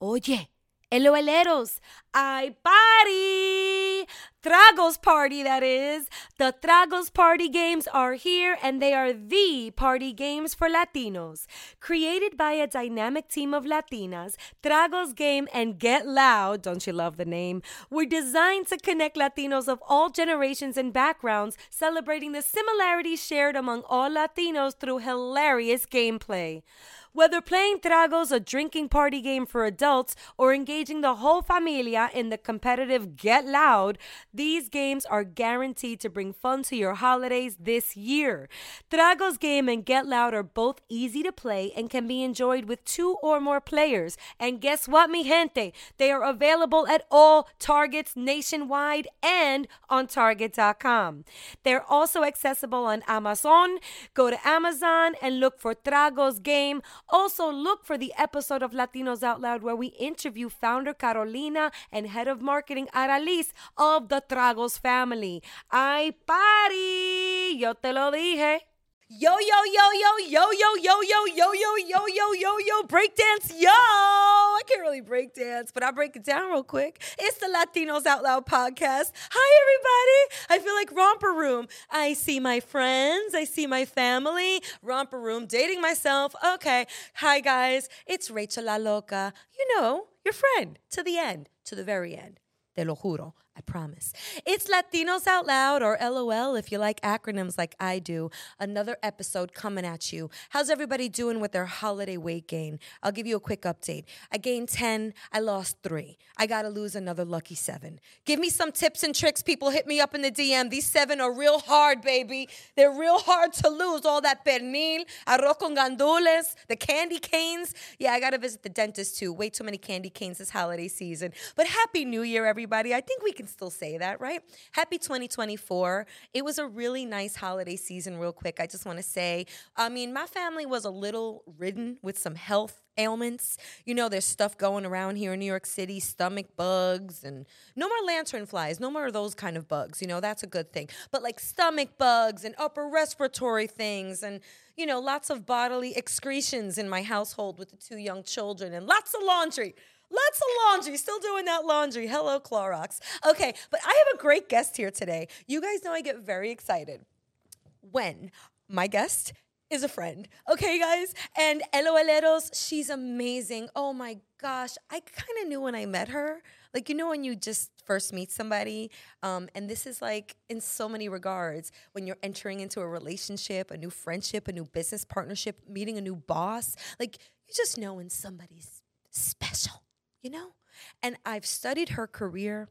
Oye, hello, LOLeros, I party! Tragos party, that is. The Tragos party games are here, and they are the party games for Latinos. Created by a dynamic team of Latinas, Tragos Game and Get Loud, don't you love the name, were designed to connect Latinos of all generations and backgrounds, celebrating the similarities shared among all Latinos through hilarious gameplay. Whether playing Tragos, a drinking party game for adults, or engaging the whole familia in the competitive Get Loud, these games are guaranteed to bring fun to your holidays this year. Tragos Game and Get Loud are both easy to play and can be enjoyed with two or more players. And guess what, mi gente? They are available at all Targets nationwide and on Target.com. They're also accessible on Amazon. Go to Amazon and look for Tragos Game. Also, look for the episode of Latinos Out Loud where we interview founder Carolina and head of marketing Aralis of the Tragos family. ¡Ay, party! Yo te lo dije. Yo, yo, yo, yo, yo, yo, yo, yo, yo, yo, yo, yo, yo, yo, breakdance, yo! I can't really break dance, but I'll break it down real quick. It's the Latinos Out Loud podcast. Hi, everybody. I feel like romper room. I see my friends, I see my family. Romper room, dating myself. Okay. Hi, guys. It's Rachel La Loca. You know, your friend to the end, to the very end. Te lo juro. I promise. It's Latinos Out Loud, or LOL if you like acronyms like I do. Another episode coming at you. How's everybody doing with their holiday weight gain? I'll give you a quick update. I gained 10, I lost three. I gotta lose another lucky seven. Give me some tips and tricks, people. Hit me up in the DM. These seven are real hard, baby. They're real hard to lose. All that pernil, arroz con gandules, the candy canes. Yeah, I gotta visit the dentist too. Way too many candy canes this holiday season. But happy new year, everybody. I think we can still say that, right? Happy 2024. It was a really nice holiday season, real quick. I just want to say, I mean, my family was a little ridden with some health ailments. You know, there's stuff going around here in New York City, stomach bugs, and no more lantern flies, no more of those kind of bugs. You know, that's a good thing. But like stomach bugs and upper respiratory things, and, you know, lots of bodily excretions in my household with the two young children, and lots of laundry. Lots of laundry. Still doing that laundry. Hello, Clorox. Okay, but I have a great guest here today. You guys know I get very excited when my guest is a friend. Okay, guys? And LOLeros, she's amazing. Oh my gosh. I kind of knew when I met her. Like, you know, when you just first meet somebody, um, and this is like in so many regards when you're entering into a relationship, a new friendship, a new business partnership, meeting a new boss, like, you just know when somebody's special you know? And I've studied her career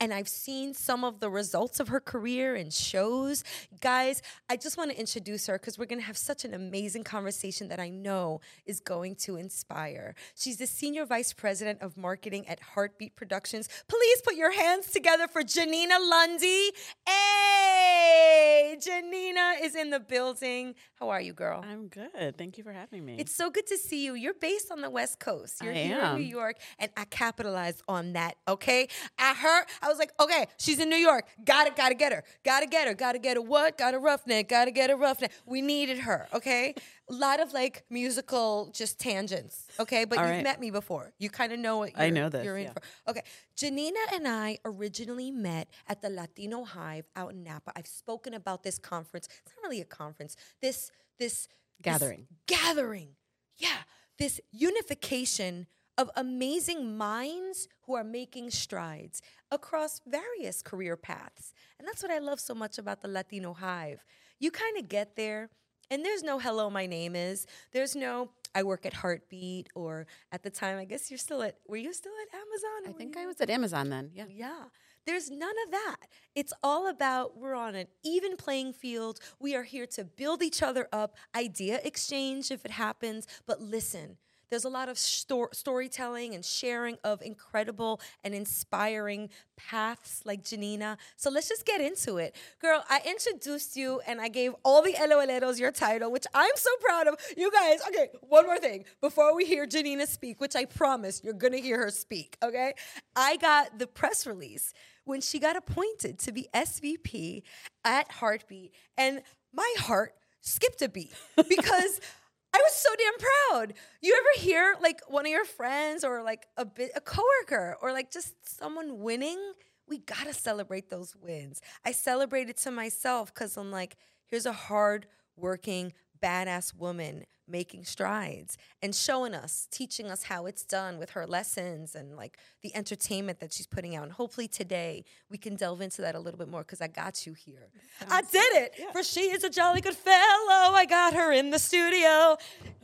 and I've seen some of the results of her career in shows. Guys, I just want to introduce her because we're going to have such an amazing conversation that I know is going to inspire. She's the Senior Vice President of Marketing at Hartbeat Productions. Please put your hands together for Janina Lundy. Hey, Janina is in the building. How are you, girl? I'm good. Thank you for having me. It's so good to see you. You're based on the West Coast. You're I here am. in New York, and I capitalized on that. Okay, I heard. I was like, okay, she's in New York. Got it. Got to get her. Got to get her. Got to get her. What? Got a roughneck. Got to get a roughneck. We needed her. Okay. A lot of like musical just tangents. Okay, but All you've right. met me before. You kind of know what you're, I know this, You're in yeah. for. Okay, Janina and I originally met at the Latino Hive out in Napa. I've spoken about this conference. It's not really a conference. This this Gathering. this gathering. Yeah, this unification of amazing minds who are making strides across various career paths. And that's what I love so much about the Latino Hive. You kind of get there, and there's no hello, my name is. There's no I work at Hartbeat, or at the time, I guess you're still at, were you still at Amazon? I think I was at Amazon then. Yeah. yeah. There's none of that. It's all about we're on an even playing field. We are here to build each other up, idea exchange if it happens. But listen, there's a lot of stor- storytelling and sharing of incredible and inspiring paths like Janina. So let's just get into it. Girl, I introduced you and I gave all the LOLeros your title, which I'm so proud of. You guys, okay, one more thing before we hear Janina speak, which I promise you're gonna hear her speak, okay? I got the press release when she got appointed to be SVP at Hartbeat, and my heart skipped a beat because I was so damn proud. You ever hear like one of your friends or like a bit a coworker or like just someone winning? We gotta celebrate those wins. I celebrated to myself because I'm like, here's a hard working, badass woman making strides and showing us, teaching us how it's done with her lessons and like the entertainment that she's putting out. And hopefully today we can delve into that a little bit more because I got you here. I did it. For she is a jolly good fellow. I got her in the studio.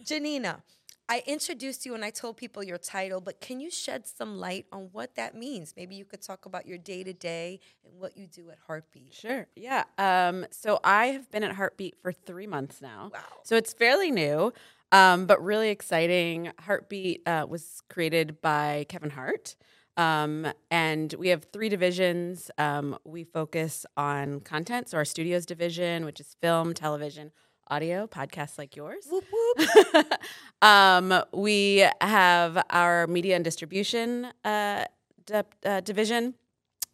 Janina. I introduced you and I told people your title, but can you shed some light on what that means? Maybe you could talk about your day to day and what you do at Hartbeat. Sure. Yeah. Um, so I have been at Hartbeat for three months now. Wow. So it's fairly new, um, but really exciting. Hartbeat uh, was created by Kevin Hart. Um, and we have three divisions. Um, we focus on content. So our studios division, which is film, television, audio, podcasts like yours. Whoop, whoop. um, we have our media and distribution uh, di- uh, division,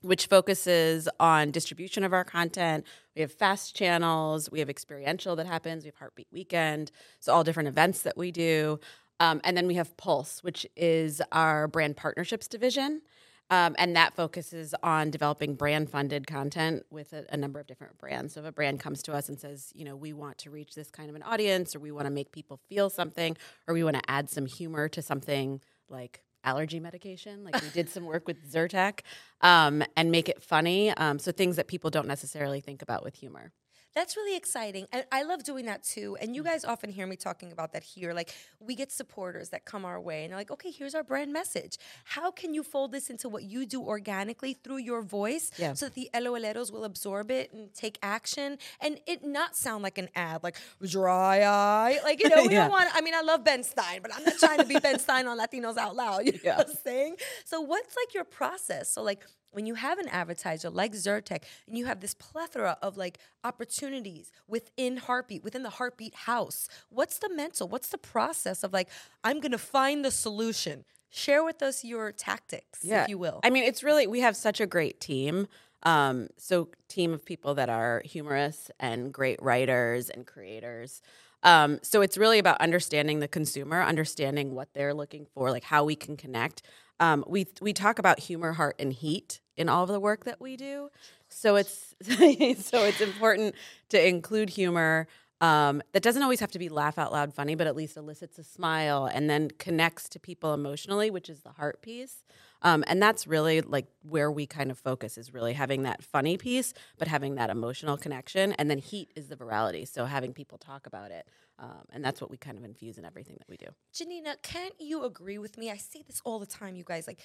which focuses on distribution of our content. We have fast channels, we have experiential that happens, we have Hartbeat Weekend, so all different events that we do. Um, and then we have Pulse, which is our brand partnerships division. Um, and that focuses on developing brand funded content with a, a, number of different brands. So if a brand comes to us and says, you know, we want to reach this kind of an audience, or we want to make people feel something, or we want to add some humor to something like allergy medication, like we did some work with Zyrtec, um, and make it funny. Um, so things that people don't necessarily think about with humor. That's really exciting. And I love doing that too. And you mm. guys often hear me talking about that here. Like, we get supporters that come our way and they're like, okay, here's our brand message. How can you fold this into what you do organically through your voice Yeah. so that the LOLeros will absorb it and take action and it not sound like an ad, like dry eye? Like, you know, we Yeah. don't want, I mean, I love Ben Stein, but I'm not trying to be Ben Stein on Latinos Out Loud. You know Yeah. what I'm saying? So, what's like your process? So, like, when you have an advertiser like Zyrtec and you have this plethora of like opportunities within Hartbeat, within the Hartbeat house, what's the mental, what's the process of like, I'm gonna find the solution? Share with us your tactics, if you will. I mean, it's really we have such a great team. Um, so team of people that are humorous and great writers and creators. Um, so it's really about understanding the consumer, understanding what they're looking for, like how we can connect. Um, we we talk about humor, heart, and heat in all of the work that we do. So it's so it's important to include humor. Um, that doesn't always have to be laugh out loud funny, but at least elicits a smile and then connects to people emotionally, which is the heart piece. Um, and that's really like where we kind of focus is really having that funny piece, but having that emotional connection. And then heat is the virality. So having people talk about it. Um, and that's what we kind of infuse in everything that we do. Janina, can't you agree with me? I say this all the time, you guys. Like,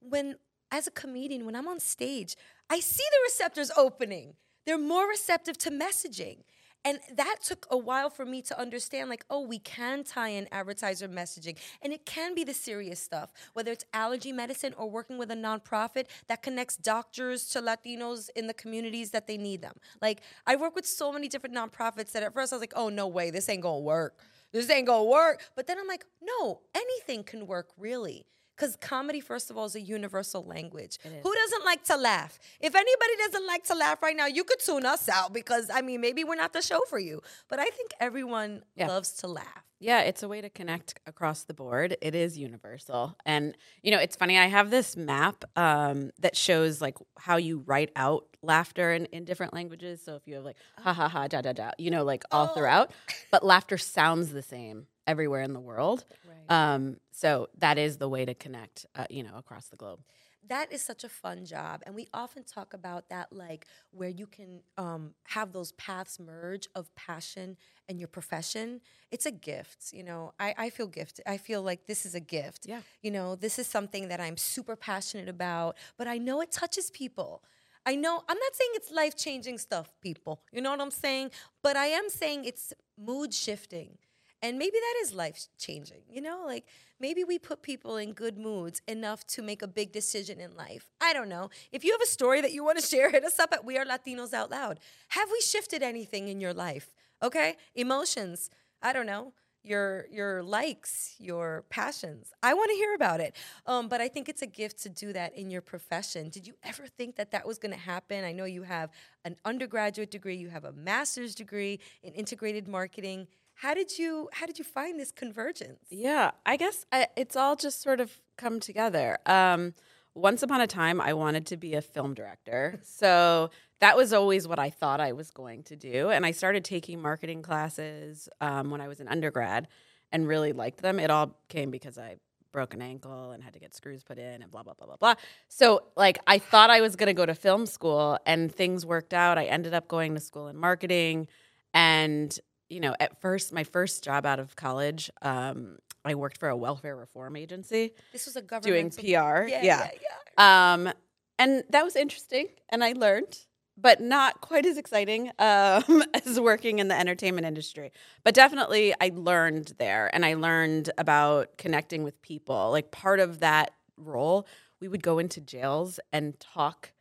when, as a comedian, when I'm on stage, I see the receptors opening. They're more receptive to messaging. And that took a while for me to understand, like, oh, we can tie in advertiser messaging. And it can be the serious stuff, whether it's allergy medicine or working with a nonprofit that connects doctors to Latinos in the communities that they need them. Like, I work with so many different nonprofits that at first I was like, oh, no way, this ain't gonna work. This ain't gonna work. But then I'm like, no, anything can work, really. Because comedy, first of all, is a universal language. Who doesn't like to laugh? If anybody doesn't like to laugh right now, you could tune us out because, I mean, maybe we're not the show for you. But I think everyone Yeah. loves to laugh. Yeah, it's a way to connect across the board. It is universal. And, you know, it's funny. I have this map um, that shows like how you write out laughter in, in different languages. So if you have like ha ha ha, da da da, you know, like all throughout, but laughter sounds the same everywhere in the world. Um, so that is the way to connect, uh, you know, across the globe. that is such a fun job and we often talk about that like where you can um, have those paths merge of passion and your profession it's a gift you know I, I feel gifted i feel like this is a gift Yeah. you know this is something that i'm super passionate about but i know it touches people I know I'm not saying it's life changing stuff, people. You know what I'm saying? But I am saying it's mood shifting. And maybe that is life changing, you know? Like maybe we put people in good moods enough to make a big decision in life. I don't know. If you have a story that you want to share, hit us up at We Are Latinos Out Loud. Have we shifted anything in your life? Okay? Emotions. I don't know. Your your likes, your passions. I want to hear about it. Um, but I think it's a gift to do that in your profession. Did you ever think that that was going to happen? I know you have an undergraduate degree, you have a master's degree in integrated marketing. How did you how did you find this convergence? Yeah, I guess I, it's all just sort of come together. Um, once upon a time, I wanted to be a film director. So that was always what I thought I was going to do. And I started taking marketing classes um, when I was an undergrad and really liked them. It all came because I broke an ankle and had to get screws put in and blah, blah, blah, blah, blah. So, like, I thought I was going to go to film school and things worked out. I ended up going to school in marketing. And, you know, at first, my first job out of college, um, I worked for a welfare reform agency This was a government doing PR. Yeah, yeah. yeah, yeah. Um, and that was interesting, and I learned, but not quite as exciting um, as working in the entertainment industry. But definitely, I learned there, and I learned about connecting with people. Like part of that role, we would go into jails and talk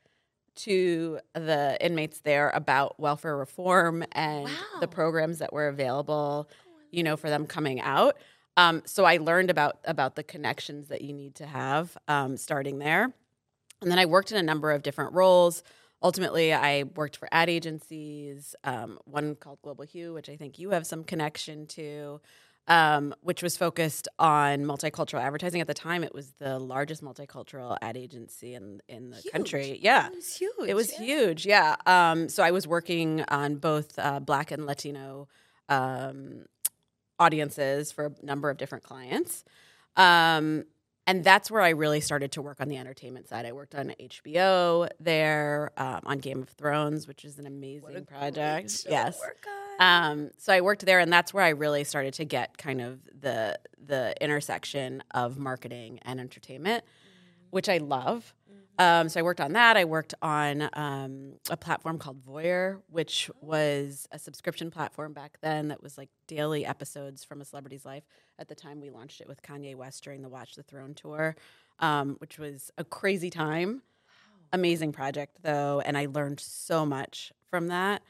to the inmates there about welfare reform and the programs that were available, you know, for them coming out. Um, so I learned about about the connections that you need to have um, starting there, and then I worked in a number of different roles. Ultimately, I worked for ad agencies, um, one called Global Hue, which I think you have some connection to, um, which was focused on multicultural advertising. At the time, it was the largest multicultural ad agency in in the country. Yeah, It was huge. it was yeah. huge, yeah. Um, so I was working on both uh, Black and Latino um, audiences for a number of different clients. Um, and that's where I really started to work on the entertainment side. I worked on HBO there, um, on Game of Thrones, which is an amazing project. Yes. work on. Um, so I worked there, and that's where I really started to get kind of the the intersection of marketing and entertainment, which I love. Um, so I worked on that. I worked on um, a platform called Voyeur, which was a subscription platform back then that was like daily episodes from a celebrity's life. At the time, we launched it with Kanye West during the Watch the Throne tour, um, which was a crazy time. Amazing project though, and I learned so much from that.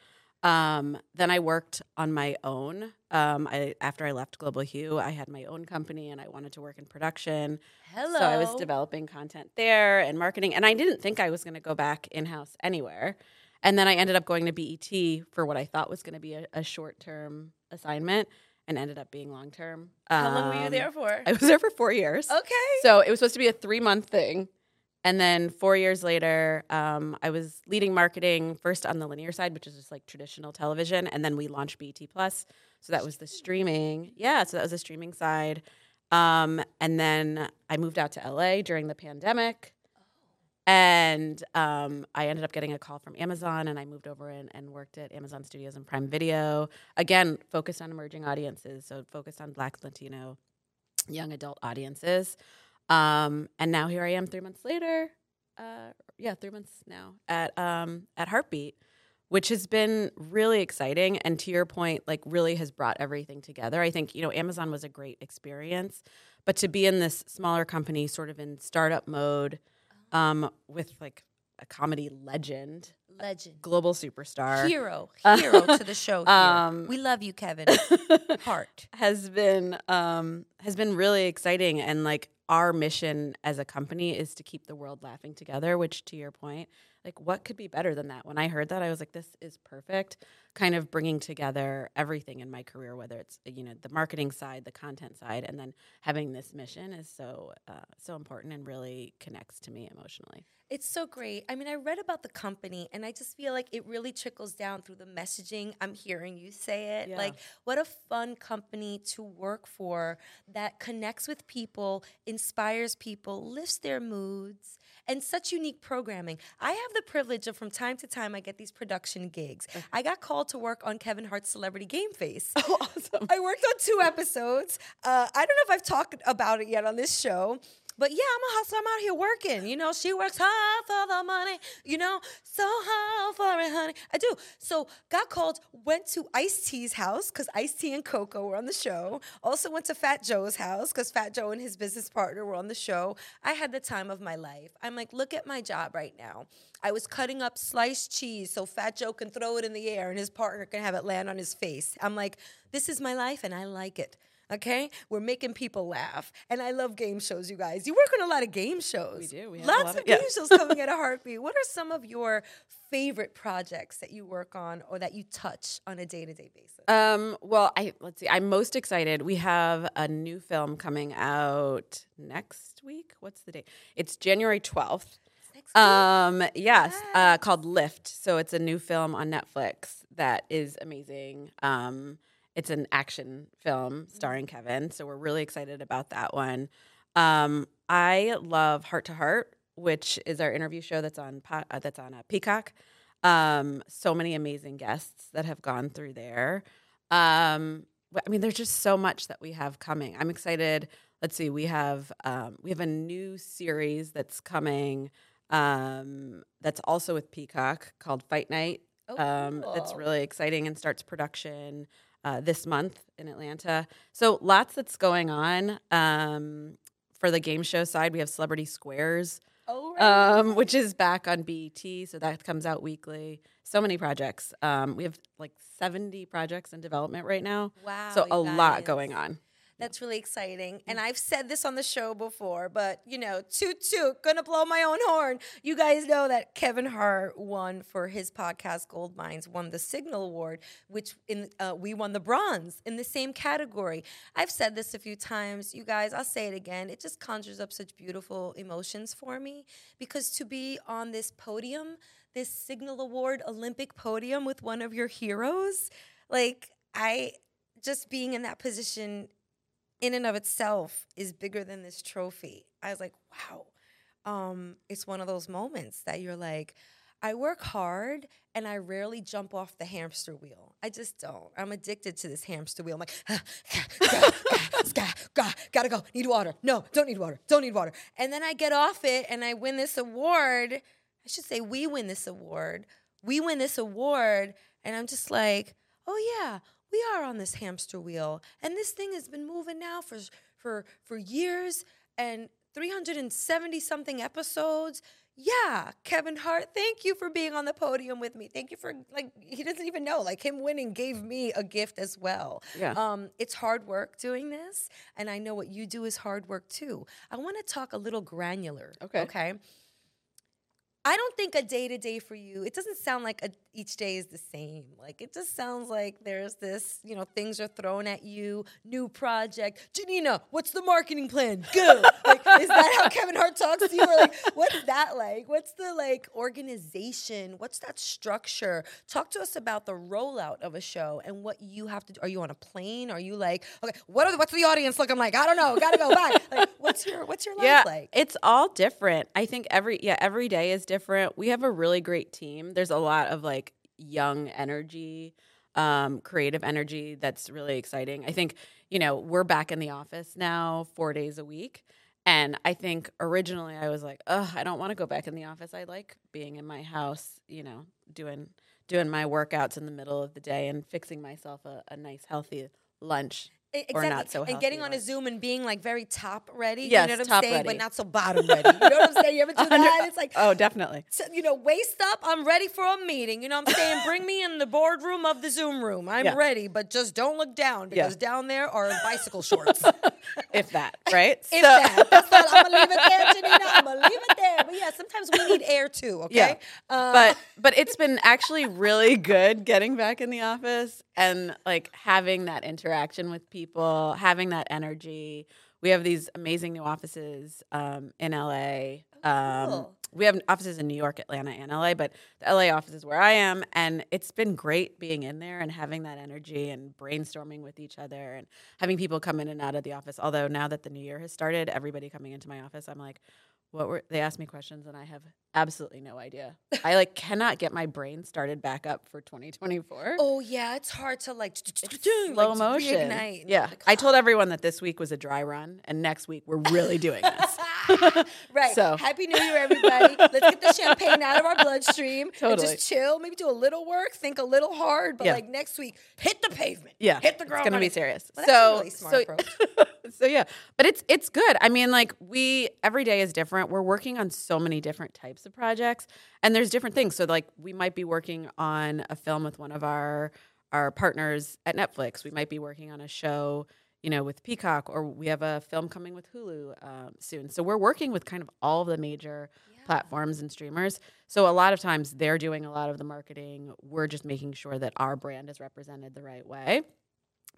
Um, then I worked on my own. Um, I, after I left Global Hue, I had my own company and I wanted to work in production. Hello. So I was developing content there and marketing, and I didn't think I was going to go back in house anywhere. And then I ended up going to BET for what I thought was going to be a, a short term assignment, and ended up being long term. How long were you Um, there for? I was there for four years. okay. So it was supposed to be a three month thing. And then four years later, um, I was leading marketing first on the linear side, which is just like traditional television. And then we launched BET Plus. So that was the streaming. Yeah. So that was the streaming side. Um, and then I moved out to LA during the pandemic. And um, I ended up getting a call from Amazon, and I moved over and, and worked at Amazon Studios and Prime Video. Again, focused on emerging audiences, so focused on Black, Latino, young adult audiences. Um, and now here I am, three months later. Uh, yeah, three months now at um, at Hartbeat, which has been really exciting. And to your point, like really has brought everything together. I think you know Amazon was a great experience, but to be in this smaller company, sort of in startup mode, um, with like a comedy legend, Legend. global superstar, Hero. Hero to the show. Um, we love you, Kevin. Hart. has been um, has been really exciting and like our mission as a company is to keep the world laughing together which to your point like what could be better than that? When i heard that i was like this is perfect kind of bringing together everything in my career whether it's you know the marketing side the content side and then having this mission is so uh, so important and really connects to me emotionally It's so great. I mean, I read about the company and I just feel like it really trickles down through the messaging. I'm hearing you say it. Yeah. Like, what a fun company to work for that connects with people, inspires people, lifts their moods, and such unique programming. I have the privilege of from time to time, I get these production gigs. I got called to work on Kevin Hart's Celebrity Game Face. oh awesome I worked on two episodes. Uh, I don't know if I've talked about it yet on this show. But yeah, I'm a hustler. I'm out here working. You know, she works hard for the money. You know, so hard for it, honey. I do. So got called, went to Ice T's house because Ice T and Coco were on the show. Also went to Fat Joe's house because Fat Joe and his business partner were on the show. I had the time of my life. I'm like, look at my job right now. I was cutting up sliced cheese so Fat Joe can throw it in the air and his partner can have it land on his face. I'm like, this is my life and I like it. Okay, we're making people laugh, and I love game shows. You guys, you work on a lot of game shows. We do. We have a Lots lot of of- yeah. game shows coming at a heartbeat. What are some of your favorite projects that you work on or that you touch on a day to day basis? Um, well, I let's see. I'm most excited. We have a new film coming out next week. What's the date? It's January 12th. Next week? Um, yes, uh, called Lift. So it's a new film on Netflix that is amazing. Um, it's an action film starring Kevin. So we're really excited about that one. Um, I love Hart to Heart, which is our interview show that's on uh, that's on uh, Peacock. Um, so many amazing guests that have gone through there. Um, I mean, there's just so much that we have coming. I'm excited. Let's see, we have um, we have a new series that's coming. Um, that's also with Peacock called Fight Night. Oh, um, That's cool. really exciting and starts production uh, this month in Atlanta. So lots that's going on. Um, for the game show side, we have Celebrity Squares, oh, right. um, which is back on BET. So that comes out weekly. So many projects. Um, we have like 70 projects in development right now. wow. so a lot going on. That's really exciting. And I've said this on the show before, but you know, toot toot, gonna blow my own horn. You guys know that Kevin Hart won for his podcast Gold Minds, won the Signal Award, which in uh, we won the bronze in the same category. I've said this a few times, you guys. I'll say it again. It just conjures up such beautiful emotions for me because to be on this podium, this Signal Award Olympic podium with one of your heroes, like I just being in that position in and of itself is bigger than this trophy. I was like, wow. Um, it's one of those moments that you're like, I work hard and I rarely jump off the hamster wheel. I just don't. I'm addicted to this hamster wheel. I'm like, ah, gotta, gotta, gotta go. Need water. No, don't need water. Don't need water. And then I get off it and I win this award. I should say, we win this award. We win this award. And I'm just like, oh yeah, we are on this hamster wheel. And this thing has been moving now for for for years and 370 something episodes. Yeah, Kevin Hart, thank you for being on the podium with me. Thank you for like he doesn't even know. Like him winning gave me a gift as well. Yeah. Um it's hard work doing this and I know what you do is hard work too. I want to talk a little granular. Okay. Okay. I don't think a day to day for you, it doesn't sound like a, each day is the same. Like it just sounds like there's this, you know, things are thrown at you, new project. Janina, what's the marketing plan? Go. like, is that how Kevin Hart talks to you? Or like, what's that like? What's the like organization? What's that structure? Talk to us about the rollout of a show and what you have to do. Are you on a plane? Are you like, okay, what are the, what's the audience looking like? I don't know. Gotta go. back. Like, what's your what's your life yeah, like? it's all different. I think every yeah every day is different. We have a really great team. There's a lot of like young energy, um, creative energy that's really exciting. I think you know we're back in the office now four days a week. And I think originally I was like, oh, I don't want to go back in the office. I like being in my house, you know, doing doing my workouts in the middle of the day and fixing myself a, a nice healthy lunch. E- or Exactly. not so and getting on a. Zoom and being like very top ready. Yes, you know what I'm saying? But not so bottom ready. You know what I'm saying? You ever do that? It's like, Oh, definitely. so, you know, waist up, I'm ready for a meeting. You know what I'm saying? Bring me in the boardroom of the Zoom room. I'm Yeah. ready, but just don't look down Yeah. because down there are bicycle shorts. if that, right? If that. That's all. I'm gonna leave it there, Janina. I'm gonna leave it there. But yeah, sometimes we need air too, okay? Yeah. Uh, but but it's been actually really good getting back in the office and like having that interaction with people, having that energy. We have these amazing new offices um, in LA. Um, cool. we have offices in New York, Atlanta, and LA, but the LA office is where I am, and it's been great being in there and having that energy and brainstorming with each other and having people come in and out of the office. Although now that the new year has started, everybody coming into my office, I'm like, what were they ask me questions and I have absolutely no idea. I like cannot get my brain started back up for 2024. oh yeah, it's hard to like Slow motion. Yeah. I told ah. everyone that this week was a dry run and next week we're really doing this. right. So- happy New Year, everybody. Let's get the champagne out of our bloodstream. And Totally. just chill. Maybe do a little work, think a little hard, but Yeah. like next week, hit the pavement. Yeah. Hit the ground. It's gonna be serious. Well, that's so a really smart so, approach. so yeah. But it's it's good. I mean, like we every day is different. We're working on so many different types of projects and there's different things. So like we might be working on a film with one of our our partners at Netflix. We might be working on a show, you know, with Peacock, or we have a film coming with Hulu um, soon. So we're working with kind of all of the major platforms and streamers. So a lot of times they're doing a lot of the marketing. We're just making sure that our brand is represented the right way.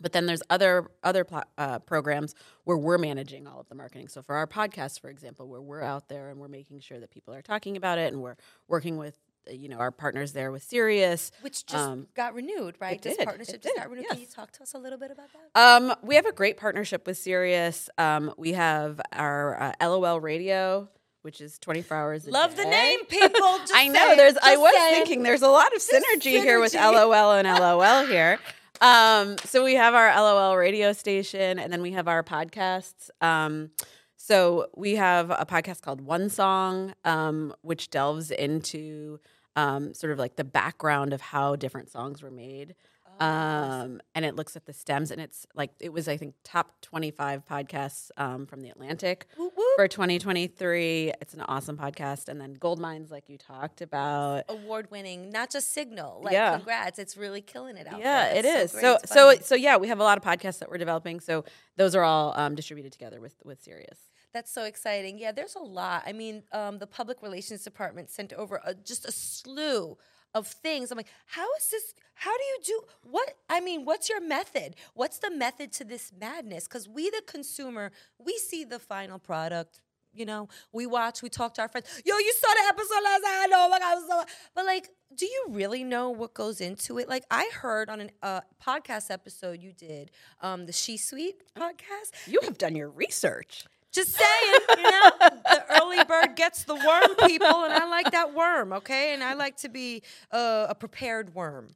But then there's other other uh, programs where we're managing all of the marketing. So for our podcast, for example, where we're out there and we're making sure that people are talking about it, and we're working with uh, you know our partners there with Sirius. Which just Um, got renewed, right? it this did. partnership It just did, got renewed. Can you talk to us a little bit about that? Um, we have a great partnership with Sirius. Um, we have our uh, LOL Radio, which is 24 hours. A Love the name, people. Just I know. There's. I was saying. thinking there's a lot of synergy, here with. LOL and LOL here. Um, so we have our LOL radio station, and then we have our podcasts. Um, so we have a podcast called One Song, um, which delves into um, sort of like the background of how different songs were made. Um, and it looks at the stems, and it's like it was, I think, top twenty-five podcasts um, from the Atlantic Whoop, whoop. for 2023. It's an awesome podcast, and then Gold Minds, like you talked about. award winning, not just Signal. Like, Yeah. congrats. It's really killing it out Yeah, it is. So, It's so, so, yeah, we have a lot of podcasts that we're developing. So those are all um, distributed together with with Sirius. That's so exciting. Yeah, there's a lot. I mean, um, the public relations department sent over a, just a slew of things. I'm like, how is this? How do you do what? I mean, what's your method? What's the method to this madness? Because we, the consumer, we see the final product. You know, we watch, we talk to our friends. Yo, you saw the episode last night. I know, oh my God, so. But like, do you really know what goes into it? Like, I heard on a uh, podcast episode you did, um, the She Suite podcast. You have done your research. Just saying, you know, the early bird gets the worm, people, and I like that worm, okay? And I like to be uh, a prepared worm,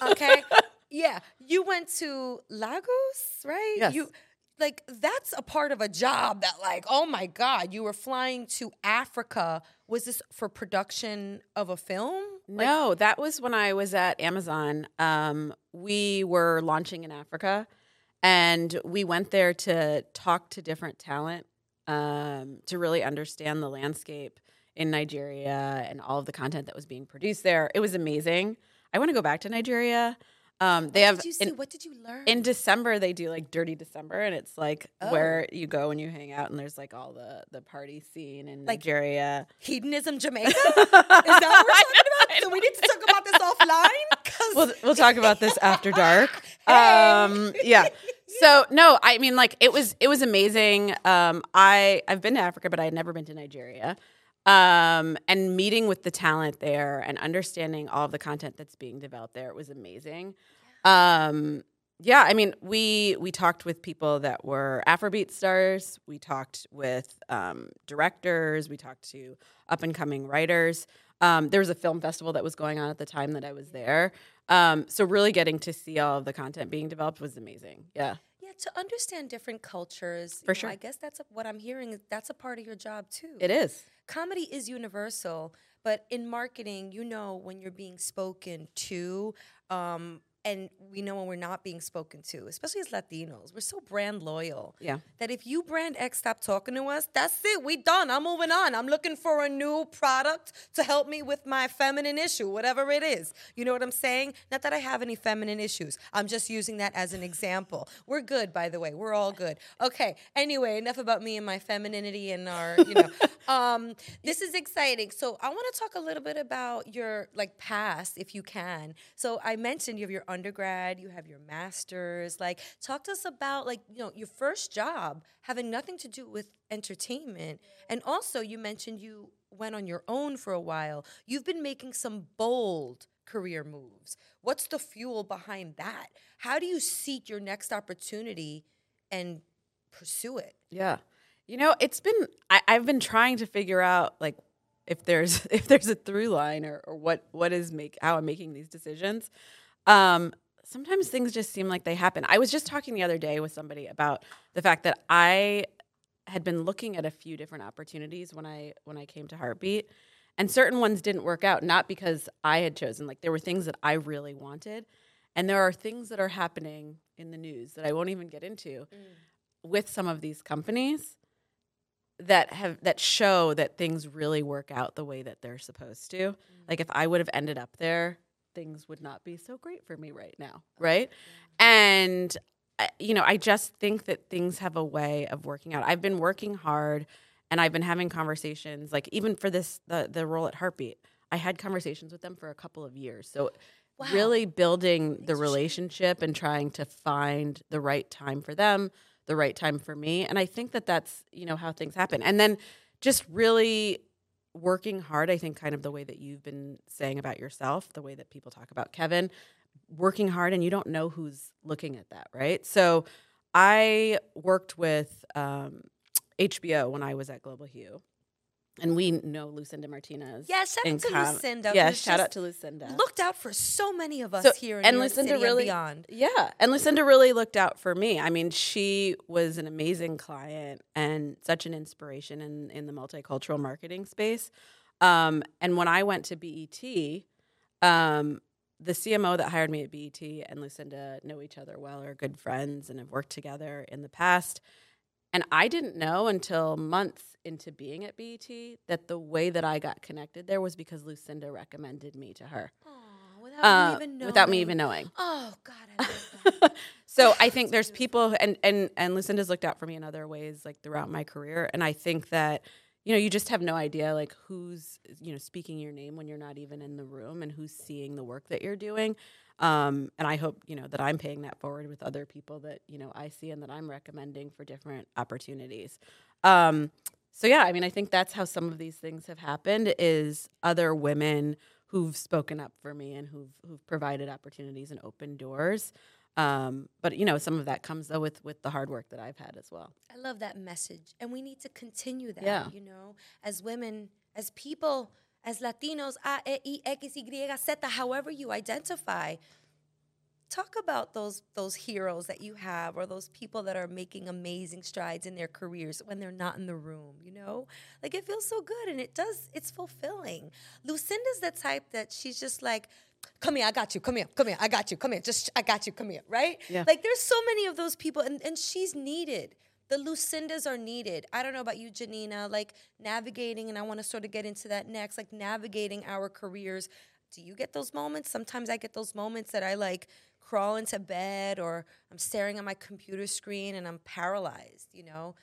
okay? yeah, you went to Lagos, right? Yes. You like that's a part of a job that, like, oh my god, you were flying to Africa. Was this for production of a film? Like, no, that was when I was at Amazon. Um, we were launching in Africa, and we went there to talk to different talent um, to really understand the landscape in Nigeria and all of the content that was being produced there. It was amazing. I want to go back to Nigeria. Um, they what have did you see? in- what did you learn? in December they do like Dirty December, and it's like Oh. where you go and you hang out, and there's like all the the party scene in Like- Nigeria. Hedonism Jamaica? Is that what we're talking about? So we need to talk about this offline? 'Cause- We'll we'll talk about this after dark. Hey. Um, yeah. So no, I mean like it was it was amazing. Um, I I've been to Africa, but I had never been to Nigeria. Um, and meeting with the talent there and understanding all of the content that's being developed there, was amazing. Um, yeah, I mean, we we talked with people that were Afrobeat stars. We talked with um, directors. We talked to up and coming writers. Um, there was a film festival that was going on at the time that I was there. Um, so really getting to see all of the content being developed was amazing. Yeah. Yeah, to understand different cultures. For you know, sure. I guess that's a, what I'm hearing. That's a part of your job too. It is. Comedy is universal, but in marketing, you know when you're being spoken to, um, and we know when we're not being spoken to. Especially as Latinos, we're so brand loyal. Yeah. That if you brand X stop talking to us, that's it. We done. I'm moving on. I'm looking for a new product to help me with my feminine issue, whatever it is. You know what I'm saying? Not that I have any feminine issues. I'm just using that as an example. We're good, by the way. We're all good. Okay. Anyway, enough about me and my femininity and our, you know. um, this is exciting. So I want to talk a little bit about your like past, if you can. So I mentioned you have your undergrad, you have your master's. Like, talk to us about like you know your first job having nothing to do with entertainment, and also you mentioned you went on your own for a while. You've been making some bold career moves. What's the fuel behind that? How do you seek your next opportunity and pursue it? Yeah. You know, it's been I, I've been trying to figure out like if there's if there's a through line or, or what what is make how I'm making these decisions. Um sometimes things just seem like they happen. I was just talking the other day with somebody about the fact that I had been looking at a few different opportunities when I when I came to Hartbeat and certain ones didn't work out not because I had chosen like there were things that I really wanted and there are things that are happening in the news that I won't even get into with some of these companies that have that show that things really work out the way that they're supposed to. Like if I would have ended up there, things would not be so great for me right now, right? And uh, you know, I just think that things have a way of working out. I've been working hard and I've been having conversations like even for this the the role at Hartbeat. I had conversations with them for a couple of years. So Wow. really building the Things are changing. relationship and trying to find the right time for them, the right time for me. And I think that that's, you know, how things happen. And then just really working hard, I think kind of the way that you've been saying about yourself, the way that people talk about Kevin, working hard and you don't know who's looking at that, right? So I worked with um, HBO when I was at Global Hue. And we know Lucinda Martinez. Yeah, shout out to com- Lucinda, Yeah, shout out to Lucinda. Looked out for so many of us So- here in and New Lucinda City really- and beyond. Yeah. And Lucinda really looked out for me. I mean, she was an amazing client and such an inspiration in, in the multicultural marketing space. Um, and when I went to BET, um, the CMO that hired me at BET and Lucinda know each other well, are good friends, and have worked together in the past. And I didn't know until months into being at BET that the way that I got connected there was because Lucinda recommended me to her Aw, without uh, me even knowing. without me even knowing. Oh God, I love that. so I think there's people and and and Lucinda's looked out for me in other ways like throughout my career and I think that you know you just have no idea like who's you know speaking your name when you're not even in the room and who's seeing the work that you're doing um, and I hope you know that I'm paying that forward with other people that you know I see and that I'm recommending for different opportunities um, so yeah I mean I think that's how some of these things have happened is other women who've spoken up for me and who've who've provided opportunities and opened doors um, but you know, some of that comes though with with the hard work that I've had as well. I love that message, and we need to continue that. Yeah. You know, as women, as people, as Latinos, A, E, I, X, Y, Z, however you identify. Talk about those those heroes that you have, or those people that are making amazing strides in their careers when they're not in the room. You know, like it feels so good, and it does. It's fulfilling. Lucinda's the type that she's just like. Come here, I got you. Come here, come here, I got you. Come here, just I got you. Come here, right? Yeah. Like there's so many of those people, and, and she's needed. The Lucindas are needed. I don't know about you, Janina, like navigating, and I want to sort of get into that next, like navigating our careers. Do you get those moments? Sometimes I get those moments that I like crawl into bed or I'm staring at my computer screen and I'm paralyzed, you know?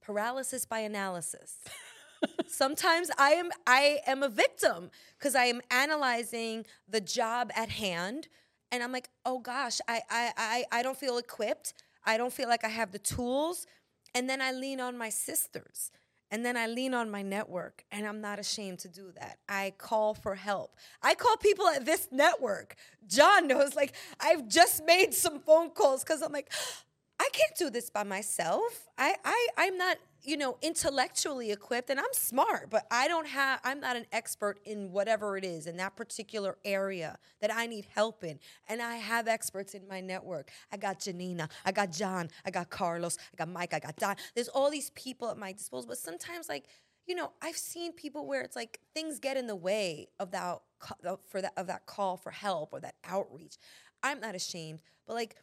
Paralysis by analysis. Sometimes I am I am a victim because I am analyzing the job at hand and I'm like, oh gosh, I, I I I don't feel equipped. I don't feel like I have the tools. And then I lean on my sisters. And then I lean on my network, and I'm not ashamed to do that. I call for help. I call people at this network. John knows, like, I've just made some phone calls because I'm like, I can't do this by myself. I, I, I'm not, you know, intellectually equipped, and I'm smart, but I don't have, I'm not an expert in whatever it is in that particular area that I need help in. And I have experts in my network. I got Janina, I got John, I got Carlos, I got Mike, I got Don. There's all these people at my disposal, but sometimes, like, you know, I've seen people where it's like things get in the way of that for that of that call for help or that outreach. I'm not ashamed, but like,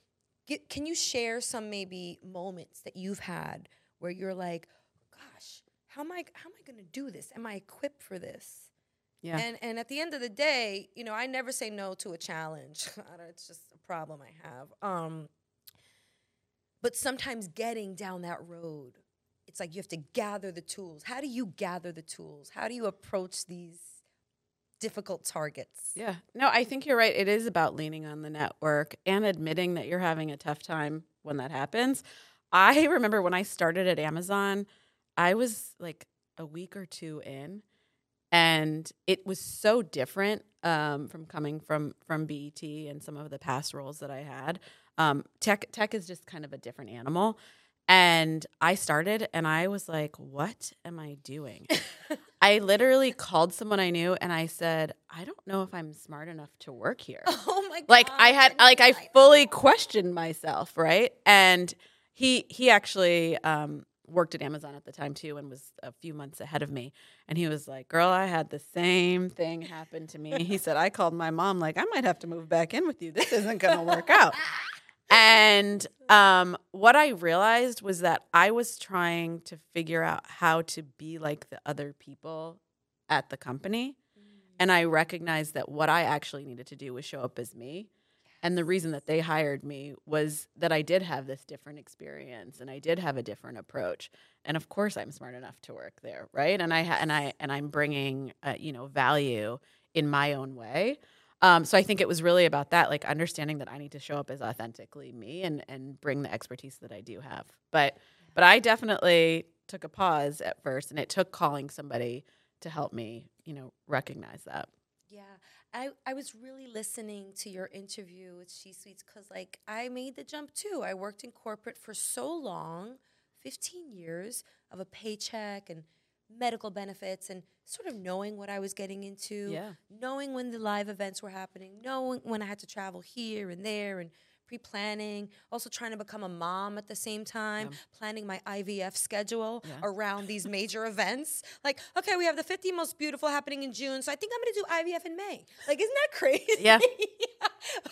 get, can you share some maybe moments that you've had where you're like, gosh, how am I how am I going to do this? Am I equipped for this? Yeah. And and at the end of the day, you know, I never say no to a challenge. It's just a problem I have. Um, but sometimes getting down that road, it's like you have to gather the tools. How do you gather the tools? How do you approach these difficult targets? Yeah. No, I think you're right. It is about leaning on the network and admitting that you're having a tough time when that happens. I remember when I started at Amazon, I was like a week or two in, and it was so different um, from coming from from BET and some of the past roles that I had. Um, tech tech is just kind of a different animal. And I started and I was like, what am I doing? I literally called someone I knew and I said, I don't know if I'm smart enough to work here. Oh my god. like I had like I fully questioned myself, right? And he he actually um worked at Amazon at the time too and was a few months ahead of me. And he was like, Girl, I had the same thing happen to me. He said, I called my mom, like, I might have to move back in with you. This isn't gonna work out. And um, what I realized was that I was trying to figure out how to be like the other people at the company. And I recognized that what I actually needed to do was show up as me And the reason that they hired me was that I did have this different experience and I did have a different approach. And of course, I'm smart enough to work there, right? And I ha- and I and I'm bringing uh, you know value in my own way. Um, so I think it was really about that, like understanding that I need to show up as authentically me and and bring the expertise that I do have. But but I definitely took a pause at first, and it took calling somebody to help me, you know, recognize that. Yeah, I, I was really listening to your interview with She Sweets because, like, I made the jump too. I worked in corporate for so long 15 years of a paycheck and medical benefits and sort of knowing what I was getting into, Yeah. knowing when the live events were happening, knowing when I had to travel here and there and pre-planning also trying to become a mom at the same time planning my ivf schedule Yeah. around these major events like okay we have the 50 most beautiful happening in june so i think i'm going to do ivf in may like isn't that crazy Yeah.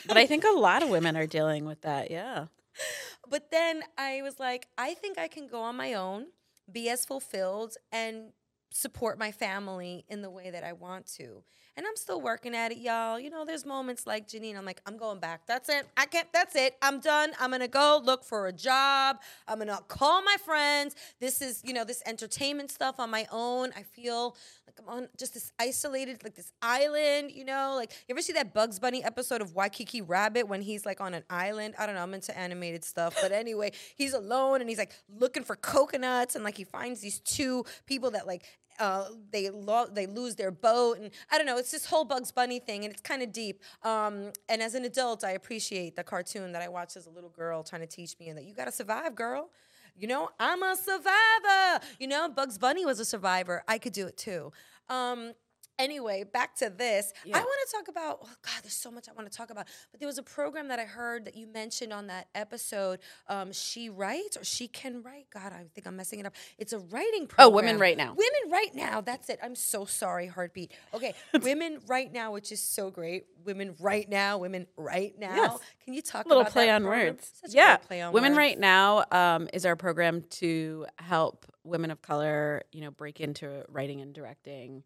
But I think a lot of women are dealing with that. Yeah. but then I was like, I think I can go on my own, be as fulfilled, and support my family in the way that I want to. And I'm still working at it, y'all. You know, there's moments like Janine, I'm like, I'm going back. That's it. I can't, that's it. I'm done. I'm gonna go look for a job. I'm gonna call my friends. This is, you know, this entertainment stuff on my own. I feel like I'm on just this isolated, like this island, you know? Like, you ever see that Bugs Bunny episode of Waikiki Rabbit when he's like on an island? I don't know, I'm into animated stuff. But anyway, he's alone and he's like looking for coconuts and like he finds these two people that like uh, they lo- they lose their boat and I don't know. It's this whole Bugs Bunny thing and it's kind of deep. Um, and as an adult, I appreciate the cartoon that I watched as a little girl trying to teach me and that you got to survive, girl. You know, I'm a survivor. You know, Bugs Bunny was a survivor. I could do it too. Um, anyway, back to this. I want to talk about. Oh God, there's so much I want to talk about. But there was a program that I heard that you mentioned on that episode. Um, she writes or she can write. God, I think I'm messing it up. It's a writing program. Oh. Women Write Now. Women Write Now. That's it. I'm so sorry, Hartbeat. Okay, women Write Now, which is so great. Women Write Now. Women Write Now. Yes. Can you talk a little play on program? words. Such yeah, play on Women words. Write Now um, is our program to help women of color, you know, break into writing and directing.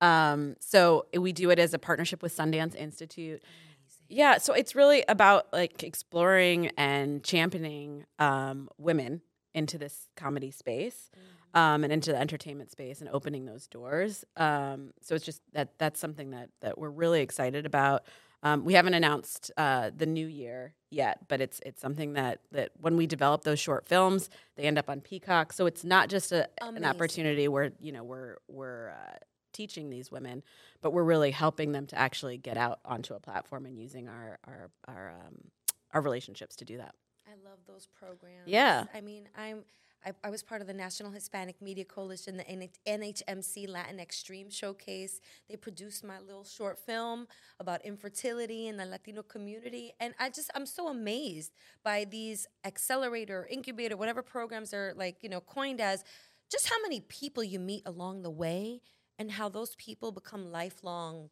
Um, so we do it as a partnership with Sundance Institute. Yeah, so it's really about like exploring and championing um, women into this comedy space um, and into the entertainment space and opening those doors. Um, so it's just that that's something that that we're really excited about. Um, we haven't announced uh, the new year yet, but it's it's something that that when we develop those short films, they end up on Peacock. So it's not just a, an opportunity where you know we're we're uh, teaching these women, but we're really helping them to actually get out onto a platform and using our our our um, our relationships to do that. I love those programs. Yeah. I mean, I'm. I, I was part of the National Hispanic Media Coalition, the NHMC Latin Extreme Showcase. They produced my little short film about infertility in the Latino community, and I just I'm so amazed by these accelerator, incubator, whatever programs are like you know coined as. Just how many people you meet along the way, and how those people become lifelong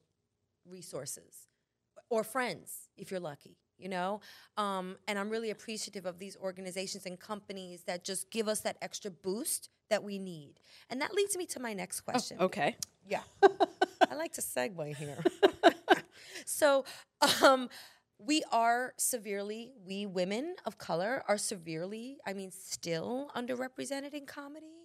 resources or friends if you're lucky you know? Um, and i'm really appreciative of these organizations and companies that just give us that extra boost that we need. And that leads me to my next question. Okay. yeah. I like to segue here. So um, we are severely we women of color are severely i mean still underrepresented in comedy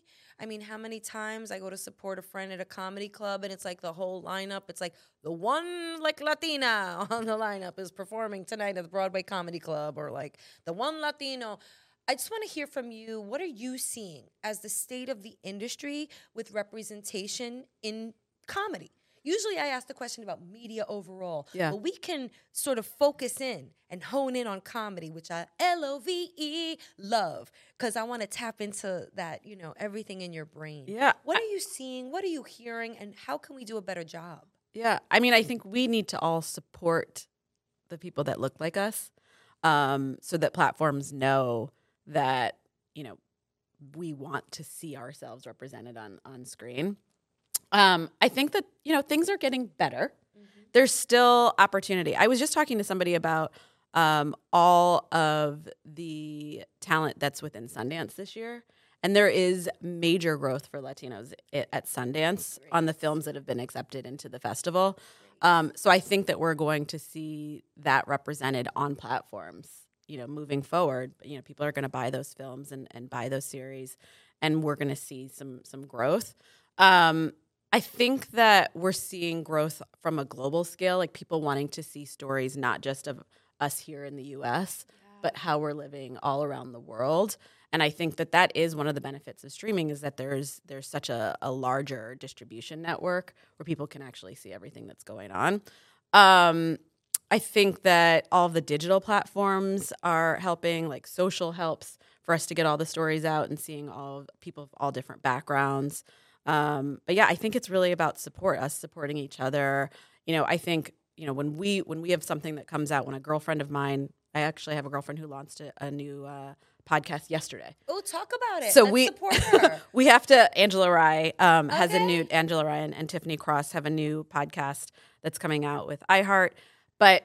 I mean, how many times I go to support a friend at a comedy club and it's like the whole lineup, it's like the one like Latina on the lineup is performing tonight at the Broadway Comedy Club or like the one Latino. I just want to hear from you. What are you seeing as the state of the industry with representation in comedy? Usually I ask the question about media overall. Yeah. But we can sort of focus in and hone in on comedy, which I L O V E love, because I want to tap into that, you know, everything in your brain. Yeah, What are you seeing? What are you hearing? And how can we do a better job? Yeah, I mean, I think we need to all support the people that look like us, um, so that platforms know that you know we want to see ourselves represented on on screen. Um, I think that you know things are getting better. There's still opportunity. I was just talking to somebody about um, all of the talent that's within Sundance this year. And there is major growth for Latinos at Sundance on the films that have been accepted into the festival. Um, so I think that we're going to see that represented on platforms, you know, moving forward. You know, people are going to buy those films and, and buy those series, and we're going to see some some growth. Um, I think that we're seeing growth from a global scale, like people wanting to see stories not just of us here in the U.S., but how we're living all around the world. And I think that that is one of the benefits of streaming is that there's there's such a, a larger distribution network where people can actually see everything that's going on. Um, I think that all of the digital platforms are helping, like social helps for us to get all the stories out and seeing all people of all different backgrounds. Um, but yeah, I think it's really about support, us supporting each other. You know, I think you know when we when we have something that comes out, when a girlfriend of mine, I actually have a girlfriend who launched a, a new uh, podcast yesterday. Oh, talk about it. So Let's we support her. we have to. Angela Rye um, has a new Angela Rye and, and Tiffany Cross have a new podcast that's coming out with iHeart, but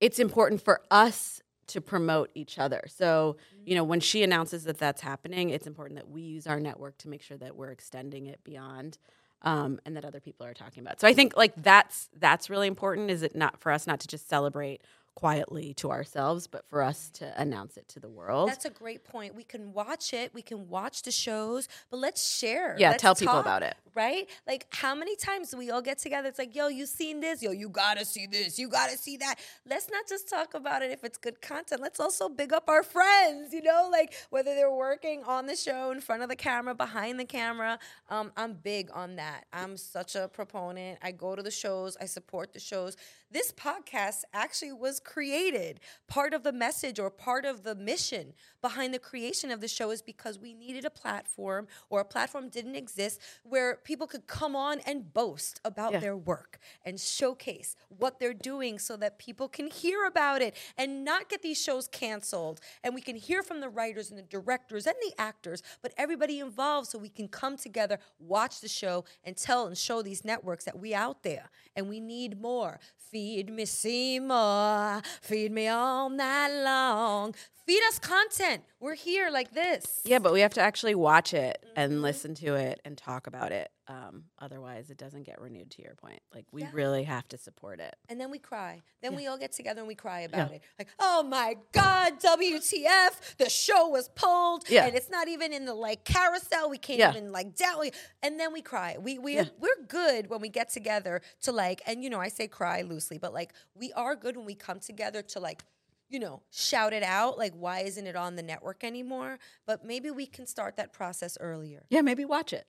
it's important for us to promote each other. So you know when she announces that that's happening, it's important that we use our network to make sure that we're extending it beyond. Um, and that other people are talking about. So I think like that's that's really important. Is it not for us not to just celebrate quietly to ourselves, but for us to announce it to the world? That's a great point. We can watch it, we can watch the shows, but let's share. Yeah, Let's tell people about it. Right? Like, how many times do we all get together? It's like, yo, you seen this? Yo, you gotta see this. You gotta see that. Let's not just talk about it if it's good content. Let's also big up our friends, you know, like whether they're working on the show, in front of the camera, behind the camera. Um, I'm big on that. I'm such a proponent. I go to the shows, I support the shows. This podcast actually was created. Part of the message or part of the mission behind the creation of the show is because we needed a platform or a platform didn't exist where people could come on and boast about Yeah. their work and showcase what they're doing so that people can hear about it and not get these shows canceled. And we can hear from the writers and the directors and the actors, but everybody involved so we can come together, watch the show, and tell and show these networks that we out there and we need more. Feed me Seymour, feed me all night long. Feed us content. We're here like this. Yeah, but we have to actually watch it Mm-hmm. and listen to it and talk about it. Um, otherwise, it doesn't get renewed. To your point, like we Yeah. really have to support it. And then we cry. Then we all get together and we cry Yeah. about it. Like, oh my God, WTF, the show was pulled. Yeah. And it's not even in the like carousel. We can't Yeah. even like down. And then we cry. We we Yeah. we're good when we get together to like, and you know, I say cry loosely, but like we are good when we come together to like you know, shout it out like why isn't it on the network anymore? But maybe we can start that process earlier. Yeah, maybe watch it.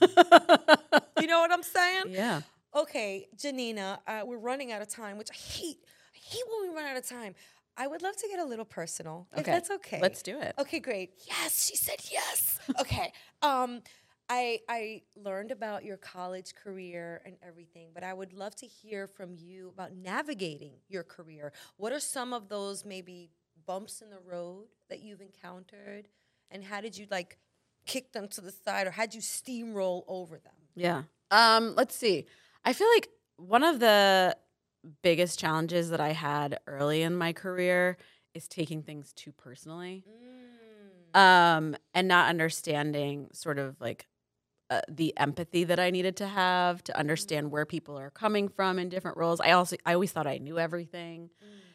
You know what I'm saying? yeah. Okay, Janina, uh, we're running out of time, which I hate. I hate when we run out of time. I would love to get a little personal, if Okay. that's okay. Let's do it. Okay, great. Yes, she said yes. okay. Um, I I learned about your college career and everything, but I would love to hear from you about navigating your career. What are some of those maybe bumps in the road that you've encountered, and how did you like kick them to the side, or had you steamroll over them? Yeah. Um, let's see. I feel like one of the biggest challenges that I had early in my career is taking things too personally. um, and not understanding sort of like uh, the empathy that I needed to have to understand where people are coming from in different roles. I also I always thought I knew everything.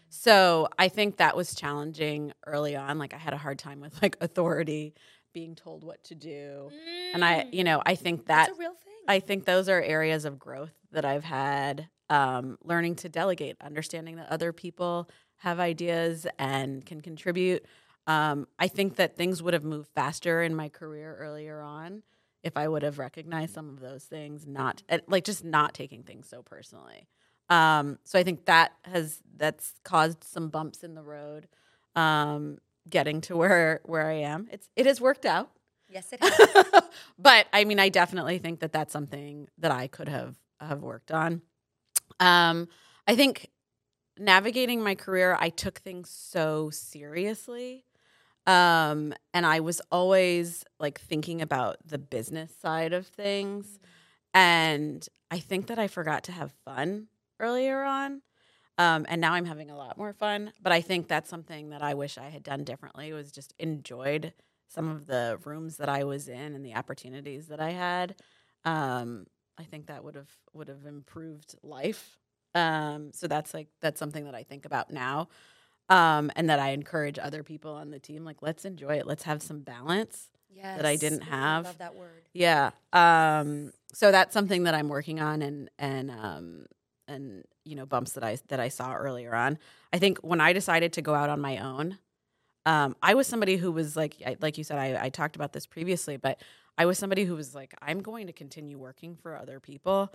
So I think that was challenging early on. Like I had a hard time with like authority, being told what to do. And I, you know, I think that That's a real thing. I think those are areas of growth that I've had. Um, learning to delegate, understanding that other people have ideas and can contribute. Um, I think that things would have moved faster in my career earlier on if I would have recognized some of those things, not like just not taking things so personally. Um, so I think that has that's caused some bumps in the road. Um, getting to where where I am, it's it has worked out yes, it has. but I mean, I definitely think that that's something that I could have have worked on. Um, I think navigating my career, I took things so seriously, um, and I was always like thinking about the business side of things, and I think that I forgot to have fun earlier on. Um, and now I'm having a lot more fun. But I think that's something that I wish I had done differently. Was just enjoyed some of the rooms that I was in and the opportunities that I had. Um, I think that would have would have improved life. Um, so that's like that's something that I think about now, um, and that I encourage other people on the team. Like, let's enjoy it. Let's have some balance. Yes. that I didn't have. I love that word. Yeah. Um, so that's something that I'm working on and and um and you know bumps that I that I saw earlier on. I think when I decided to go out on my own, um, I was somebody who was like I, like you said I, I talked about this previously, but I was somebody who was like I'm going to continue working for other people.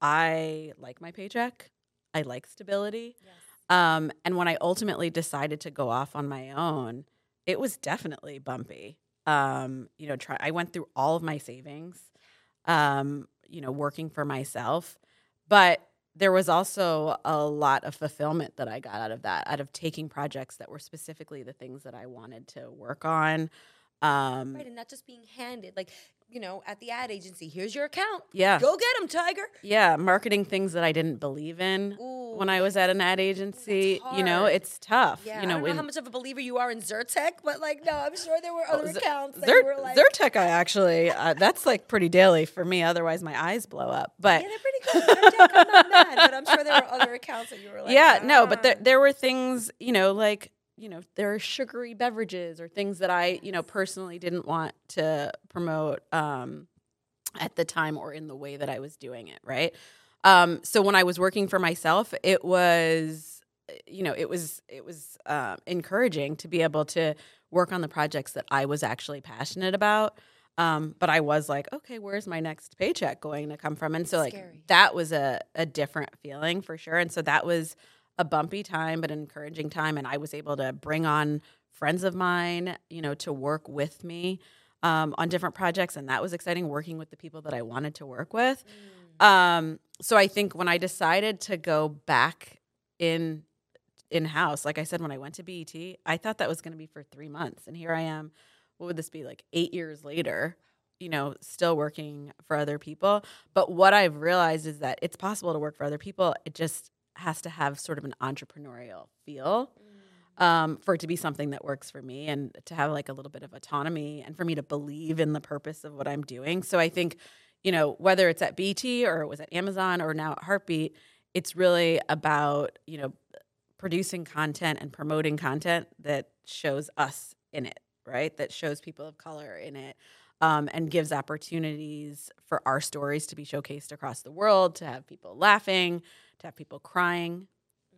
I like my paycheck. I like stability. Yes. Um, and when I ultimately decided to go off on my own, it was definitely bumpy. Um, you know, try I went through all of my savings, um, you know, working for myself. But there was also a lot of fulfillment that I got out of that, out of taking projects that were specifically the things that I wanted to work on. Um, Right, and not just being handed like you know at the ad agency. Here's your account. yeah. Go get them, Tiger. Yeah, marketing things that I didn't believe in Ooh. when I was at an ad agency. You know, it's tough. Yeah, you know, I don't know how much of a believer you are in Zyrtec, but like, no, I'm sure there were Oh, other Z- accounts that Zyr- were like, Zyrtec, I actually, uh, that's like pretty daily for me. Otherwise, my eyes blow up. But yeah, they're pretty good. Zyrtec, I'm not mad, but I'm sure there were other accounts that you were like, yeah, no, but there, there were things, you know, like, you know, there are sugary beverages or things that I, you know, personally didn't want to promote um, at the time or in the way that I was doing it, right? Um, so when I was working for myself, it was, you know, it was it was uh, encouraging to be able to work on the projects that I was actually passionate about. Um, but I was like, okay, where's my next paycheck going to come from? And so like Scary. that was a, a different feeling for sure. And so that was a bumpy time, but an encouraging time. And I was able to bring on friends of mine, you know, to work with me um, on different projects. And that was exciting working with the people that I wanted to work with. Um, so I think when I decided to go back in in house, like I said, when I went to BET, I thought that was going to be for three months, and here I am. What would this be like eight years later? You know, still working for other people. But what I've realized is that it's possible to work for other people. It just has to have sort of an entrepreneurial feel um, for it to be something that works for me and to have like a little bit of autonomy and for me to believe in the purpose of what I'm doing. So I think, you know, whether it's at BET or it was at Amazon or now at Hartbeat, it's really about, you know, producing content and promoting content that shows us in it, right? That shows people of color in it. Um, and gives opportunities for our stories to be showcased across the world, to have people laughing, to have people crying,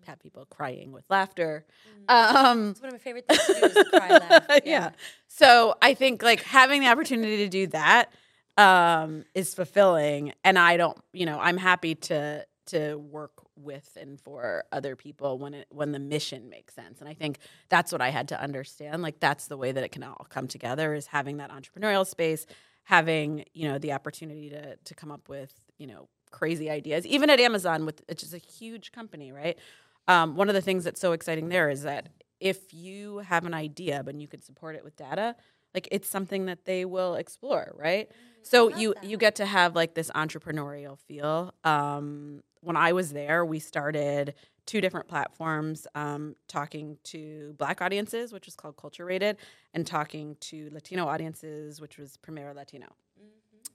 to have people crying with laughter. Um, It's one of my favorite things to do is cry laugh. yeah. So I think like having the opportunity to do that um, is fulfilling, and I don't, you know, I'm happy to to work with and for other people when it when the mission makes sense. And I think that's what I had to understand. Like that's the way that it can all come together is having that entrepreneurial space, having you know the opportunity to to come up with you know crazy ideas. Even at Amazon, with it's just a huge company, right? Um, one of the things that's so exciting there is that if you have an idea but you can support it with data like it's something that they will explore right? So you you get to have like this entrepreneurial feel. Um, when i was there we started two different platforms um, talking to black audiences which was called culture rated and talking to latino audiences which was primero latino.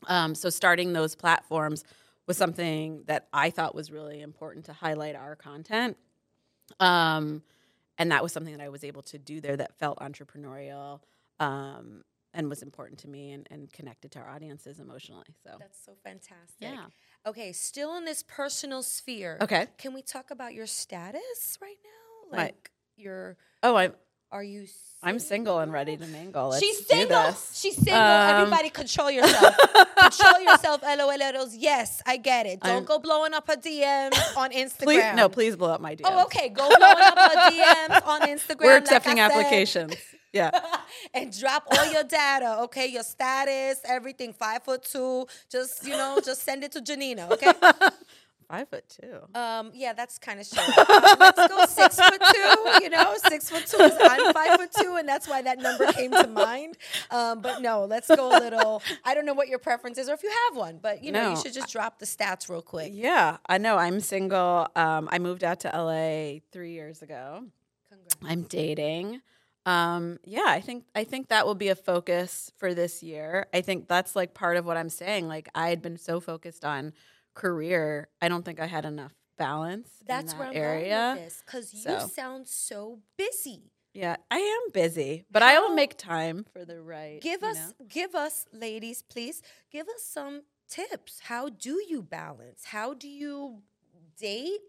Um, so starting those platforms was something that i thought was really important to highlight our content um, and that was something that I was able to do there that felt entrepreneurial um, and was important to me and, and connected to our audiences emotionally. So That's so fantastic. Yeah. Okay, still in this personal sphere. okay. Can we talk about your status right now? My- Like your Oh, I'm are you I'm single and ready to mingle. Let's She's single. She's single. Um, Everybody control yourself. control yourself, LOLs. Yes, I get it. Don't I'm- go blowing up her DMs on Instagram. Please, no, please blow up my DMs. Oh, okay. Go blowing up her DMs on Instagram. We're accepting said. applications. Yeah. and drop all your data, okay? Your status, everything. Five foot two. Just you know, just send it to Janina, okay? Five foot two. Um, yeah, that's kind of short. Um, let's go six foot two. You know, six foot two is I'm five foot two, and that's why that number came to mind. Um, but no, let's go a little. I don't know what your preference is, or if you have one, but you know, you should just drop the stats real quick. Yeah, I know. I'm single. Um, I moved out to LA three years ago. Congrats. I'm dating. um, yeah, I think I think that will be a focus for this year. I think that's like part of what I'm saying. Like I had been so focused on career, I don't think I had enough balance. That's in where I'm area. going with this because you sound so busy. Yeah, I am busy, but I will make time for the right. Give us, know? give us, ladies, please, give us some tips. How do you balance? How do you date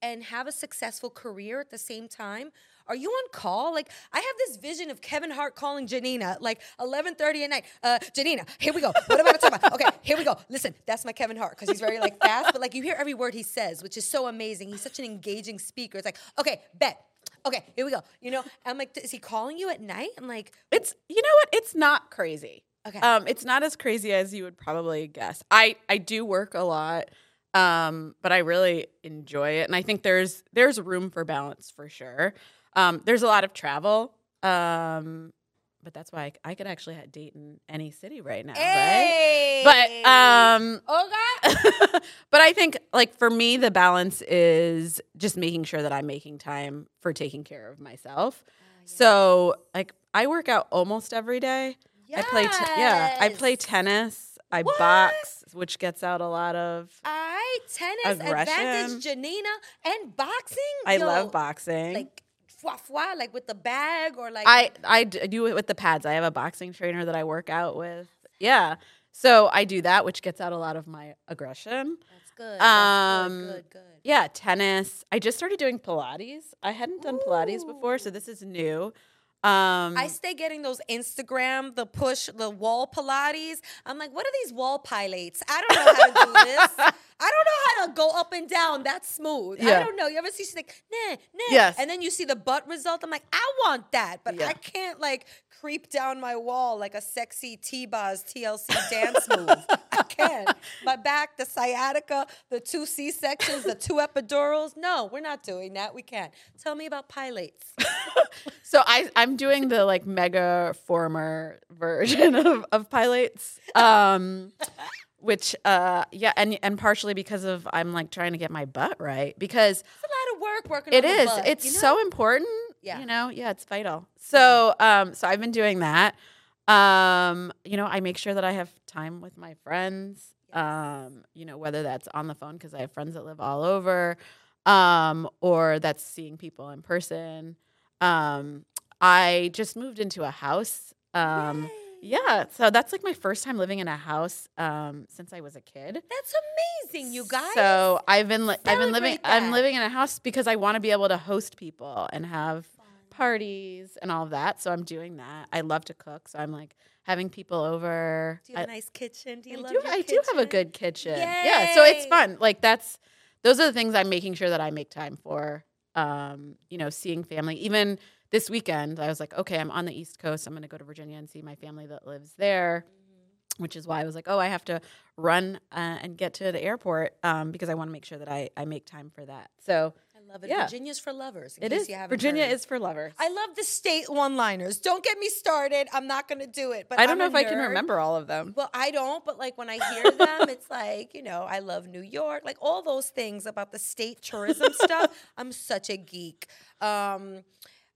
and have a successful career at the same time? Are you on call? Like I have this vision of Kevin Hart calling Janina like 11:30 at night. Uh, Janina, here we go. What about talk about? Okay, here we go. Listen, that's my Kevin Hart because he's very like fast, but like you hear every word he says, which is so amazing. He's such an engaging speaker. It's like, okay, bet. Okay, here we go. You know, I'm like, is he calling you at night? I'm like, It's you know what? It's not crazy. okay. Um, it's not as crazy as you would probably guess. I I do work a lot, um, but I really enjoy it, and I think there's there's room for balance for sure. Um, there's a lot of travel, um, but that's why I, I could actually date in any city right now, right? But um, okay. but I think like for me the balance is just making sure that I'm making time for taking care of myself. So like I work out almost every day. I play te- yeah, I play tennis, I What? box, which gets out a lot of All right, tennis, Aggression. advantage, Janina, and boxing. I Yo, love boxing. Like, fwa fwa, like with the bag or like. I I do it with the pads. I have a boxing trainer that I work out with. Yeah. So I do that which gets out a lot of my aggression. That's good. That's Um, good, good, good. Yeah, tennis. I just started doing Pilates. I hadn't done Pilates before, so this is new. Um, I stay getting those Instagram, the push, the wall Pilates. I'm like, what are these wall pilates? I don't know how to do this. I don't know how to go up and down that smooth. I don't know. You ever see she's like, nah, nah. Yes. And then you see the butt result. I'm like, I want that, but Yeah. I can't like creep down my wall like a sexy T-Boz TLC dance move. I can't. My back, the sciatica, the two C-sections, the two epidurals. No, we're not doing that. We can't. Tell me about pilates. so I I'm doing the like mega former version of of pilates. Um which uh yeah and and partially because of I'm like trying to get my butt right because It's a lot of work working it butt, it's you know? so important Yeah. you know yeah it's vital so um so i've been doing that um you know i make sure that i have time with my friends um you know whether that's on the phone because i have friends that live all over um or that's seeing people in person um i just moved into a house um Yay. yeah so that's like my first time living in a house um since i was a kid That's amazing, you guys. so I've been li- I've been living that. I'm living in a house because I want to be able to host people and have parties and all of that. So I'm doing that. I love to cook, so I'm like having people over. do you have I, a nice kitchen? Do you I love do. I do have a good kitchen. Yeah. So it's fun. Like that's those are the things I'm making sure that I make time for. Um, you know, seeing family. Even this weekend, I was like, okay, I'm on the East Coast. I'm going to go to Virginia and see my family that lives there which is why I was like, oh, I have to run uh, and get to the airport um, because I want to make sure that I, I make time for that. So love it. Yeah. Virginia's for lovers. in it is. Virginia heard. is for lovers. I love the state one-liners. Don't get me started. I'm not going to do it. But I don't I'm know if I can remember all of them. Well, I don't, but like when I hear them, it's like, you know, I love New York, like all those things about the state tourism stuff. I'm such a geek. Um,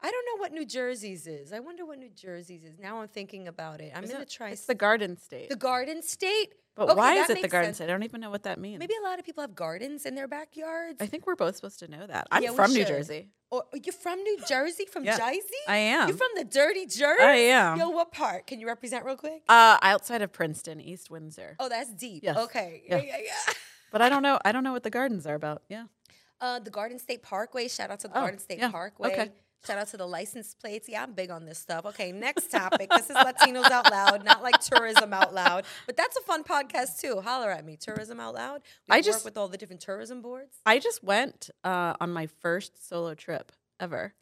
I don't know what New Jersey's is. I wonder what New Jersey's is. Now I'm thinking about it. I'm going to try It's s- the Garden State. the Garden State. but Okay, why is it the Garden sense. State? I don't even know what that means. Maybe a lot of people have gardens in their backyards. I think we're both supposed to know that. I'm Yeah, from New. Jersey. Or you're from New Jersey? From Yeah, Jersey? I am. You from the dirty Jersey? I am. Yo, what part? Can you represent real quick? Uh, outside of Princeton, East Windsor. Oh, that's deep. Yes. Okay. Yeah. Yeah, yeah. But I don't know. I don't know what the gardens are about. Yeah. Uh, the Garden State Parkway. Shout out to the Oh, Garden State Parkway. okay. Shout out to the license plates. Yeah, I'm big on this stuff. Okay, next topic. this is Latinos Out Loud, not like tourism out loud. But that's a fun podcast too. Holler at me. Tourism Out Loud. We I work just- with all the different tourism boards. I just went uh, on my first solo trip ever.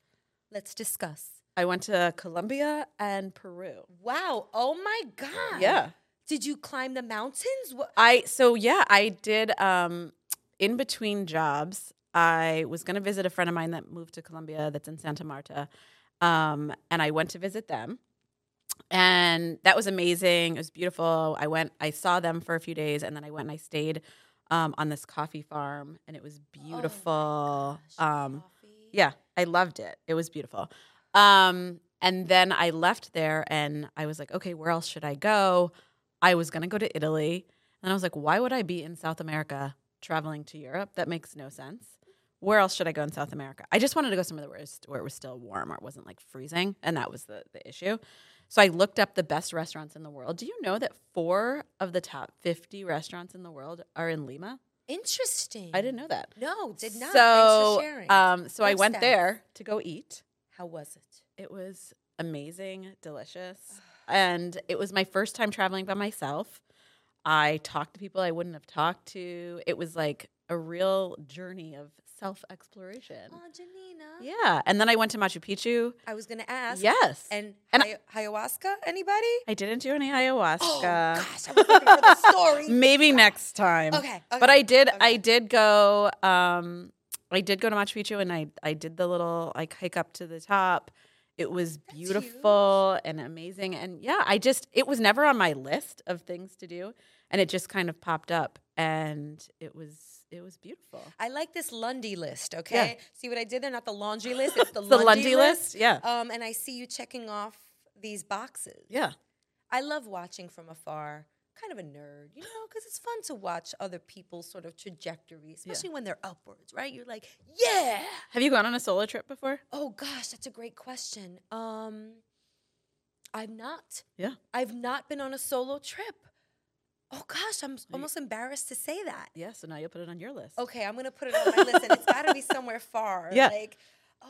Let's discuss. I went to Colombia and Peru. Wow. Oh my God. Yeah. Did you climb the mountains? What? I so yeah, I did um in between jobs. I was going to visit a friend of mine that moved to Colombia that's in Santa Marta. Um and I went to visit them. And that was amazing. It was beautiful. I went I saw them for a few days and then I went and I stayed um on this coffee farm and it was beautiful. Oh um yeah, I loved it. It was beautiful. Um, And then I left there and I was like, okay, where else should I go? I was going to go to Italy. And I was like, why would I be in South America traveling to Europe? That makes no sense. Where else should I go in South America? I just wanted to go somewhere where it was, where it was still warm or it wasn't like freezing. And that was the, the issue. So I looked up the best restaurants in the world. Do you know that four of the top 50 restaurants in the world are in Lima? Interesting. I didn't know that. No, did not. So, Thanks for sharing. um, so I went stats. there to go eat. How was it? It was amazing, delicious. And it was my first time traveling by myself. I talked to people I wouldn't have talked to. It was like a real journey of self exploration. Oh, Janina. Yeah. And then I went to Machu Picchu. I was gonna ask. Yes. And, And hi- ayahuasca? Anybody? I didn't do any ayahuasca. Oh gosh, I was looking for the story. Maybe next time. Okay, But I did I did go um I did go to Machu Picchu and I I did the little like hike up to the top. It was beautiful and amazing and yeah, I just it was never on my list of things to do and it just kind of popped up and it was it was beautiful. I like this Lundy list. Okay, see what I did there? Not the laundry list. It's the, The Lundy, Lundy list. list? Yeah. Um, and I see you checking off these boxes. Yeah. I love watching from afar. Kind of a nerd, you know, because it's fun to watch other people's sort of trajectory, especially when they're upwards, right? You're like, yeah. Have you gone on a solo trip before? Oh gosh, that's a great question. Um, I've not. Yeah. I've not been on a solo trip. Oh gosh, I'm almost embarrassed to say that. Yeah, so now you'll put it on your list. Okay, I'm gonna put it on my list, and it's got to be somewhere far. Yeah. Like,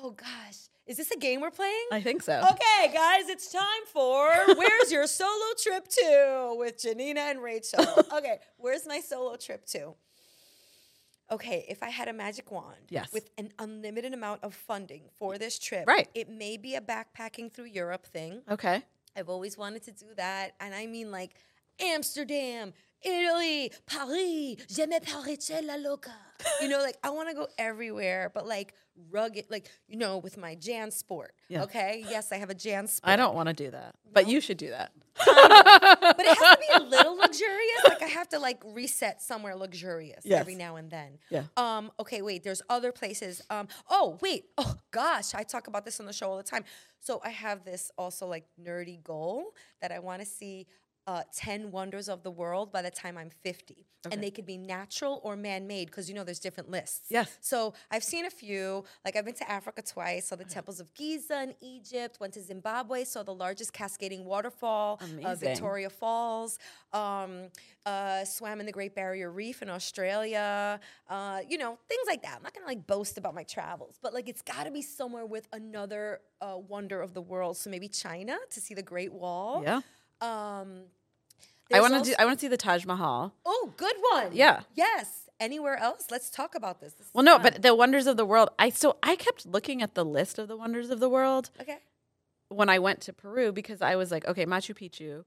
oh gosh, is this a game we're playing? I think so. Okay, guys, it's time for Where's Your Solo Trip To with Janina and Rachel. Okay, where's my solo trip to? Okay, if I had a magic wand Yes. with an unlimited amount of funding for this trip, Right. it may be a backpacking through Europe thing. Okay. I've always wanted to do that. And I mean like Amsterdam, Italy, Paris, je me parece la loca. You know, like I want to go everywhere, but like rugged, like, you know, with my JanSport. Yeah. Okay. Yes, I have a JanSport. I don't want to do that. But you should do that. but it has to be a little luxurious. Like I have to like reset somewhere luxurious Yes. every now and then. Yeah. Um, okay, wait, there's other places. Um, oh, wait. Oh gosh, I talk about this on the show all the time. So I have this also like nerdy goal that I want to see uh, 10 wonders of the world by the time I'm 50. And they could be natural or man made because you know there's different lists. Yes. So I've seen a few. Like I've been to Africa twice, saw the temples of Giza in Egypt, went to Zimbabwe, saw the largest cascading waterfall, uh, Victoria Falls, um, uh, swam in the Great Barrier Reef in Australia, uh, you know, things like that. I'm not gonna like boast about my travels, but like it's gotta be somewhere with another uh, wonder of the world. So maybe China to see the Great Wall. Yeah. Um, I want to also- do I want to see the Taj Mahal. Oh, good one. Yeah. Yes. Anywhere else? Let's talk about this. This is Well, no, fun. but the wonders of the world. I still I kept looking at the list of the wonders of the world okay. when I went to Peru because I was like, okay, Machu Picchu,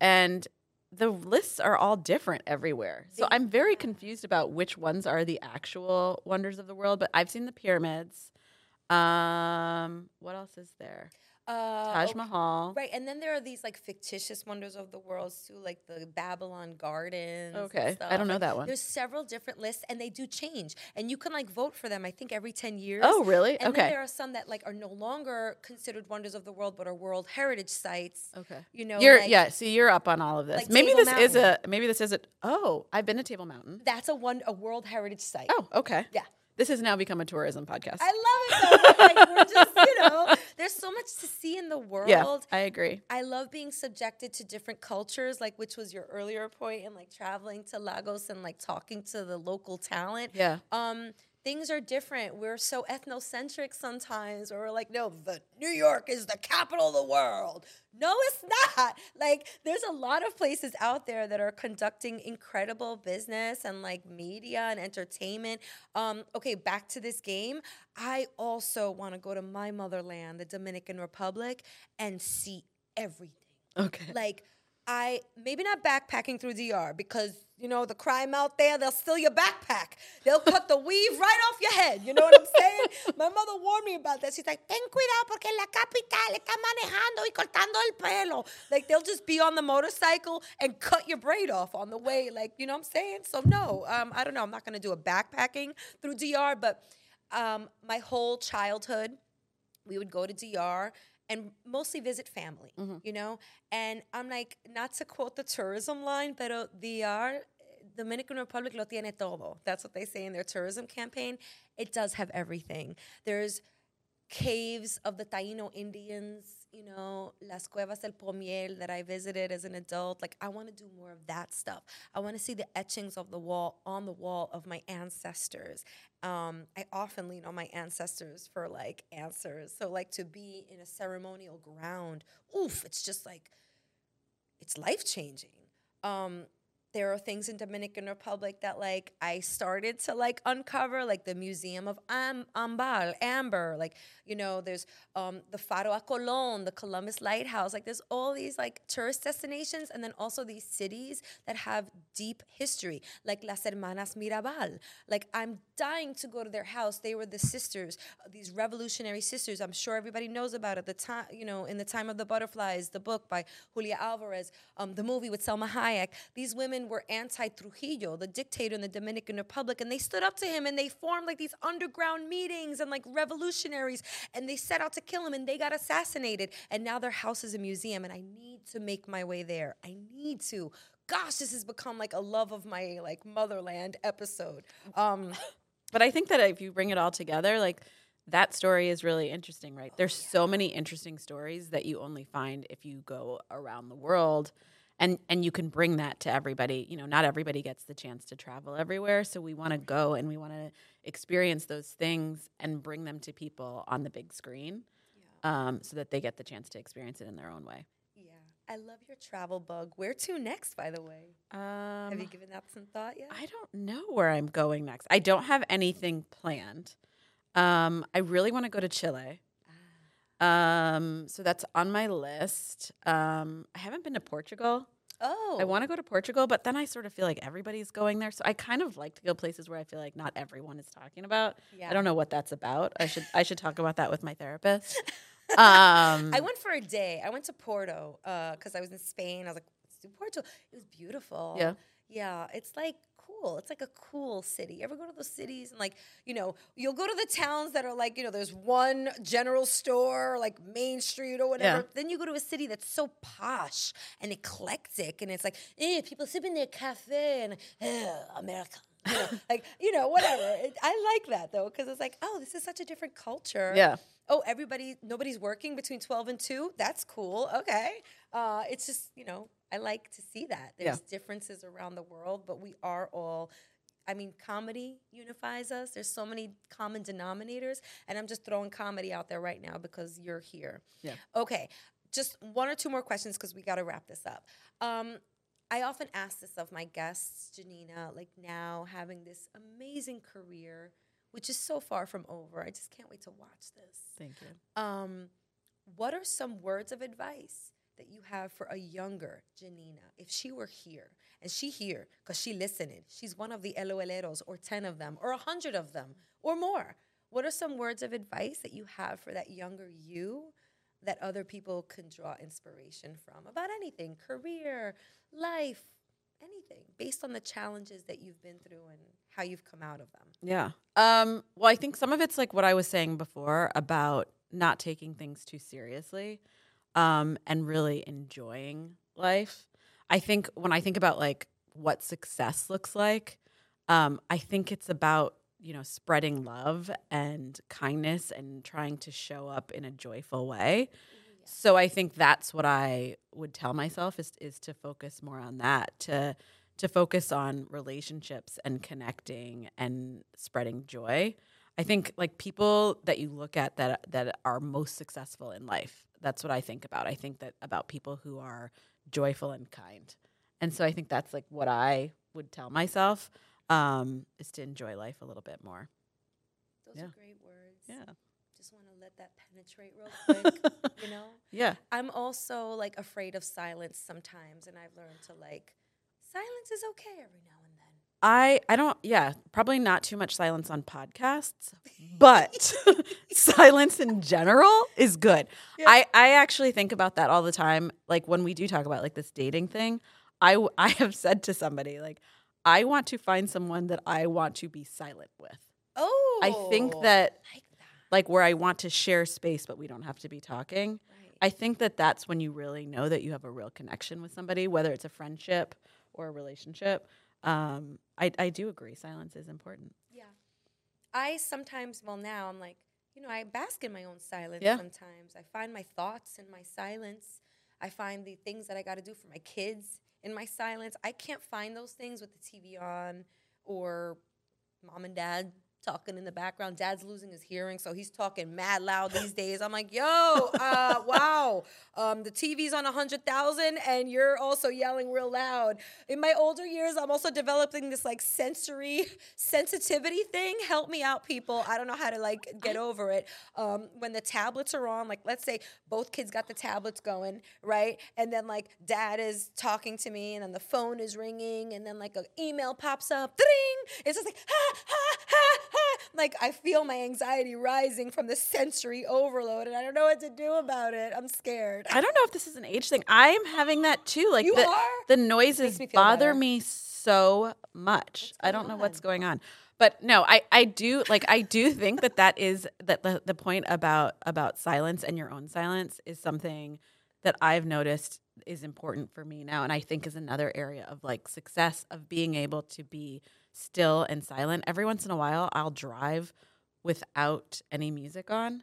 and the lists are all different everywhere. So They- I'm very confused about which ones are the actual wonders of the world. But I've seen the pyramids. Um, what else is there? Uh, Taj okay. Mahal. Right, and then there are these like fictitious wonders of the world too, like the Babylon Gardens. and Okay, I don't know that one. There's several different lists, and they do change, and you can like vote for them. I think every ten years. Oh, really? And Okay. then there are some that like are no longer considered wonders of the world, but are World Heritage sites. Okay. You know, You're like, yeah. See, you're up on all of this. like maybe Table this is a maybe this is a. Oh, I've been to Table Mountain. That's a one a World Heritage site. Oh, okay. Yeah. This has now become a tourism podcast. I love it though. like, we're just, you know, there's so much to see in the world. yeah, I agree. I love being subjected to different cultures, like which was your earlier point, and like traveling to Lagos and like talking to the local talent. Yeah. Um, things are different. We're so ethnocentric sometimes, or we're like, no, the New York is the capital of the world. No, it's not. Like, there's a lot of places out there that are conducting incredible business and like media and entertainment. Um, okay, back to this game. I also want to go to my motherland, the Dominican Republic, and see everything Okay. like I maybe not backpacking through DR because you know the crime out there they'll steal your backpack. They'll cut the weave right off your head. You know what I'm saying? My mother warned me about that. She's like ten cuidado porque en la capital está manejando y cortando el pelo. Like they'll just be on the motorcycle and cut your braid off on the way. Like you know what I'm saying? So no um, I don't know. I'm not gonna do a backpacking through DR but um, my whole childhood we would go to DR and mostly visit family, mm-hmm. you know? And I'm like, not to quote the tourism line, pero uh, DR, uh, Dominican Republic lo tiene todo. That's what they say in their tourism campaign. It does have everything. There's caves of the Taino Indians, you know, Las Cuevas del Pomiel that I visited as an adult. Like, I want to do more of that stuff. I want to see the etchings of the wall on the wall of my ancestors. Um, I often lean on my ancestors for like answers. So, like, to be in a ceremonial ground, oof, it's just like, it's life changing. Um, there are things in Dominican Republic that like I started to like uncover, like the Museum of Am- Ambal, Amber, like you know, there's um, the Faro a Colón, the Columbus Lighthouse, like there's all these like tourist destinations, and then also these cities that have deep history, like Las Hermanas Mirabal. Like I'm dying to go to their house. They were the sisters, these revolutionary sisters. I'm sure everybody knows about it. The time, you know, in the Time of the Butterflies, the book by Julia Alvarez, um, the movie with Salma Hayek. These women were anti Trujillo, the dictator in the Dominican Republic, and they stood up to him and they formed like these underground meetings and like revolutionaries, and they set out to kill him and they got assassinated. And now their house is a museum, and I need to make my way there. I need to. Gosh, this has become like a love of my like motherland episode. Um, But I think that if you bring it all together, like that story is really interesting, right? There's so many interesting stories that you only find if you go around the world and and you can bring that to everybody. You know, not everybody gets the chance to travel everywhere, so we want to go and we want to experience those things and bring them to people on the big screen. Um, so that they get the chance to experience it in their own way. yeah, I love your travel bug. Where to next, by the way? Um, Have you given that some thought yet? I don't know where I'm going next. I don't have anything planned. Um, I really want to go to Chile. Um, so that's on my list. Um, I haven't been to Portugal. oh, I want to go to Portugal, but then I sort of feel like everybody's going there. So I kind of like to go places where I feel like not everyone is talking about. Yeah. I don't know what that's about. I should I should talk about that with my therapist. Um, I went for a day. I went to Porto uh, because I was in Spain. I was like, Porto. It was beautiful. Yeah. Yeah. It's like cool. It's like a cool city. You ever go to those cities and like, you know, you'll go to the towns that are like, you know, there's one general store, like Main Street or whatever. Yeah. Then you go to a city that's so posh and eclectic and it's like, eh, people sip in their cafe and eh, America. You know, like, you know, whatever. It- I like that though, because it's like, oh, this is such a different culture yeah. oh everybody nobody's working between 12 and 2 that's cool okay uh, it's just you know i like to see that there's differences around the world but we are all i mean comedy unifies us there's so many common denominators and i'm just throwing comedy out there right now because you're here Yeah. okay just one or two more questions because we got to wrap this up um, I often ask this of my guests, Janina, like now having this amazing career, which is so far from over. I just can't wait to watch this. Thank you. Um, what are some words of advice that you have for a younger Janina if she were here and she here because she listening? She's one of the LOLeros or ten of them or a hundred of them or more. What are some words of advice that you have for that younger you that other people can draw inspiration from about anything, career, life, anything, based on the challenges that you've been through and how you've come out of them? Yeah. Um, well, I think some of it's like what I was saying before about not taking things too seriously um, and really enjoying life. I think when I think about like what success looks like, um, I think it's about you know spreading love and kindness and trying to show up in a joyful way. So I think that's what I would tell myself is is to focus more on that to to focus on relationships and connecting and spreading joy. I think like people that you look at that that are most successful in life. That's what I think about. I think that about people who are joyful and kind. And so I think that's like what I would tell myself um, is to enjoy life a little bit more. Those Yeah. are great words. Yeah. Just want to let that penetrate real quick, you know? Yeah. I'm also like afraid of silence sometimes, and I've learned to like, silence is okay every now. I I don't yeah, probably not too much silence on podcasts, but silence in general is good. I I actually think about that all the time like when we do talk about like this dating thing, I I have said to somebody like I want to find someone that I want to be silent with. Oh, I think oh, that like that. like where I want to share space but we don't have to be talking. Right. I think that that's when you really know that you have a real connection with somebody, whether it's a friendship or a relationship. Um, I, I do agree. Silence is important. Yeah. I sometimes, well, now I'm like, you know, I bask in my own silence Yeah. sometimes. I find my thoughts in my silence. I find the things that I got to do for my kids in my silence. I can't find those things with the TV on or mom and dad talking in the background. Dad's losing his hearing, so he's talking mad loud these days. I'm like, yo, uh, wow, um, the TV's on 100,000 and you're also yelling real loud. In my older years, I'm also developing this like sensory sensitivity thing. Help me out, people. I don't know how to like get over it. Um, when the tablets are on, like let's say both kids got the tablets going, right? And then like dad is talking to me and then the phone is ringing and then like an email pops up. Ding! It's just like, ha, ha, ha, ha. Like I feel my anxiety rising from the sensory overload and I don't know what to do about it. I'm scared. I don't know if this is an age thing. I'm having that too. Like You the, are? the noises me bother better. me so much. I don't going know what's going on. But no, I, I do like I do think that that is that the, the point about about silence and your own silence is something that I've noticed is important for me now and I think is another area of like success of being able to be still and silent. Every once in a while I'll drive without any music on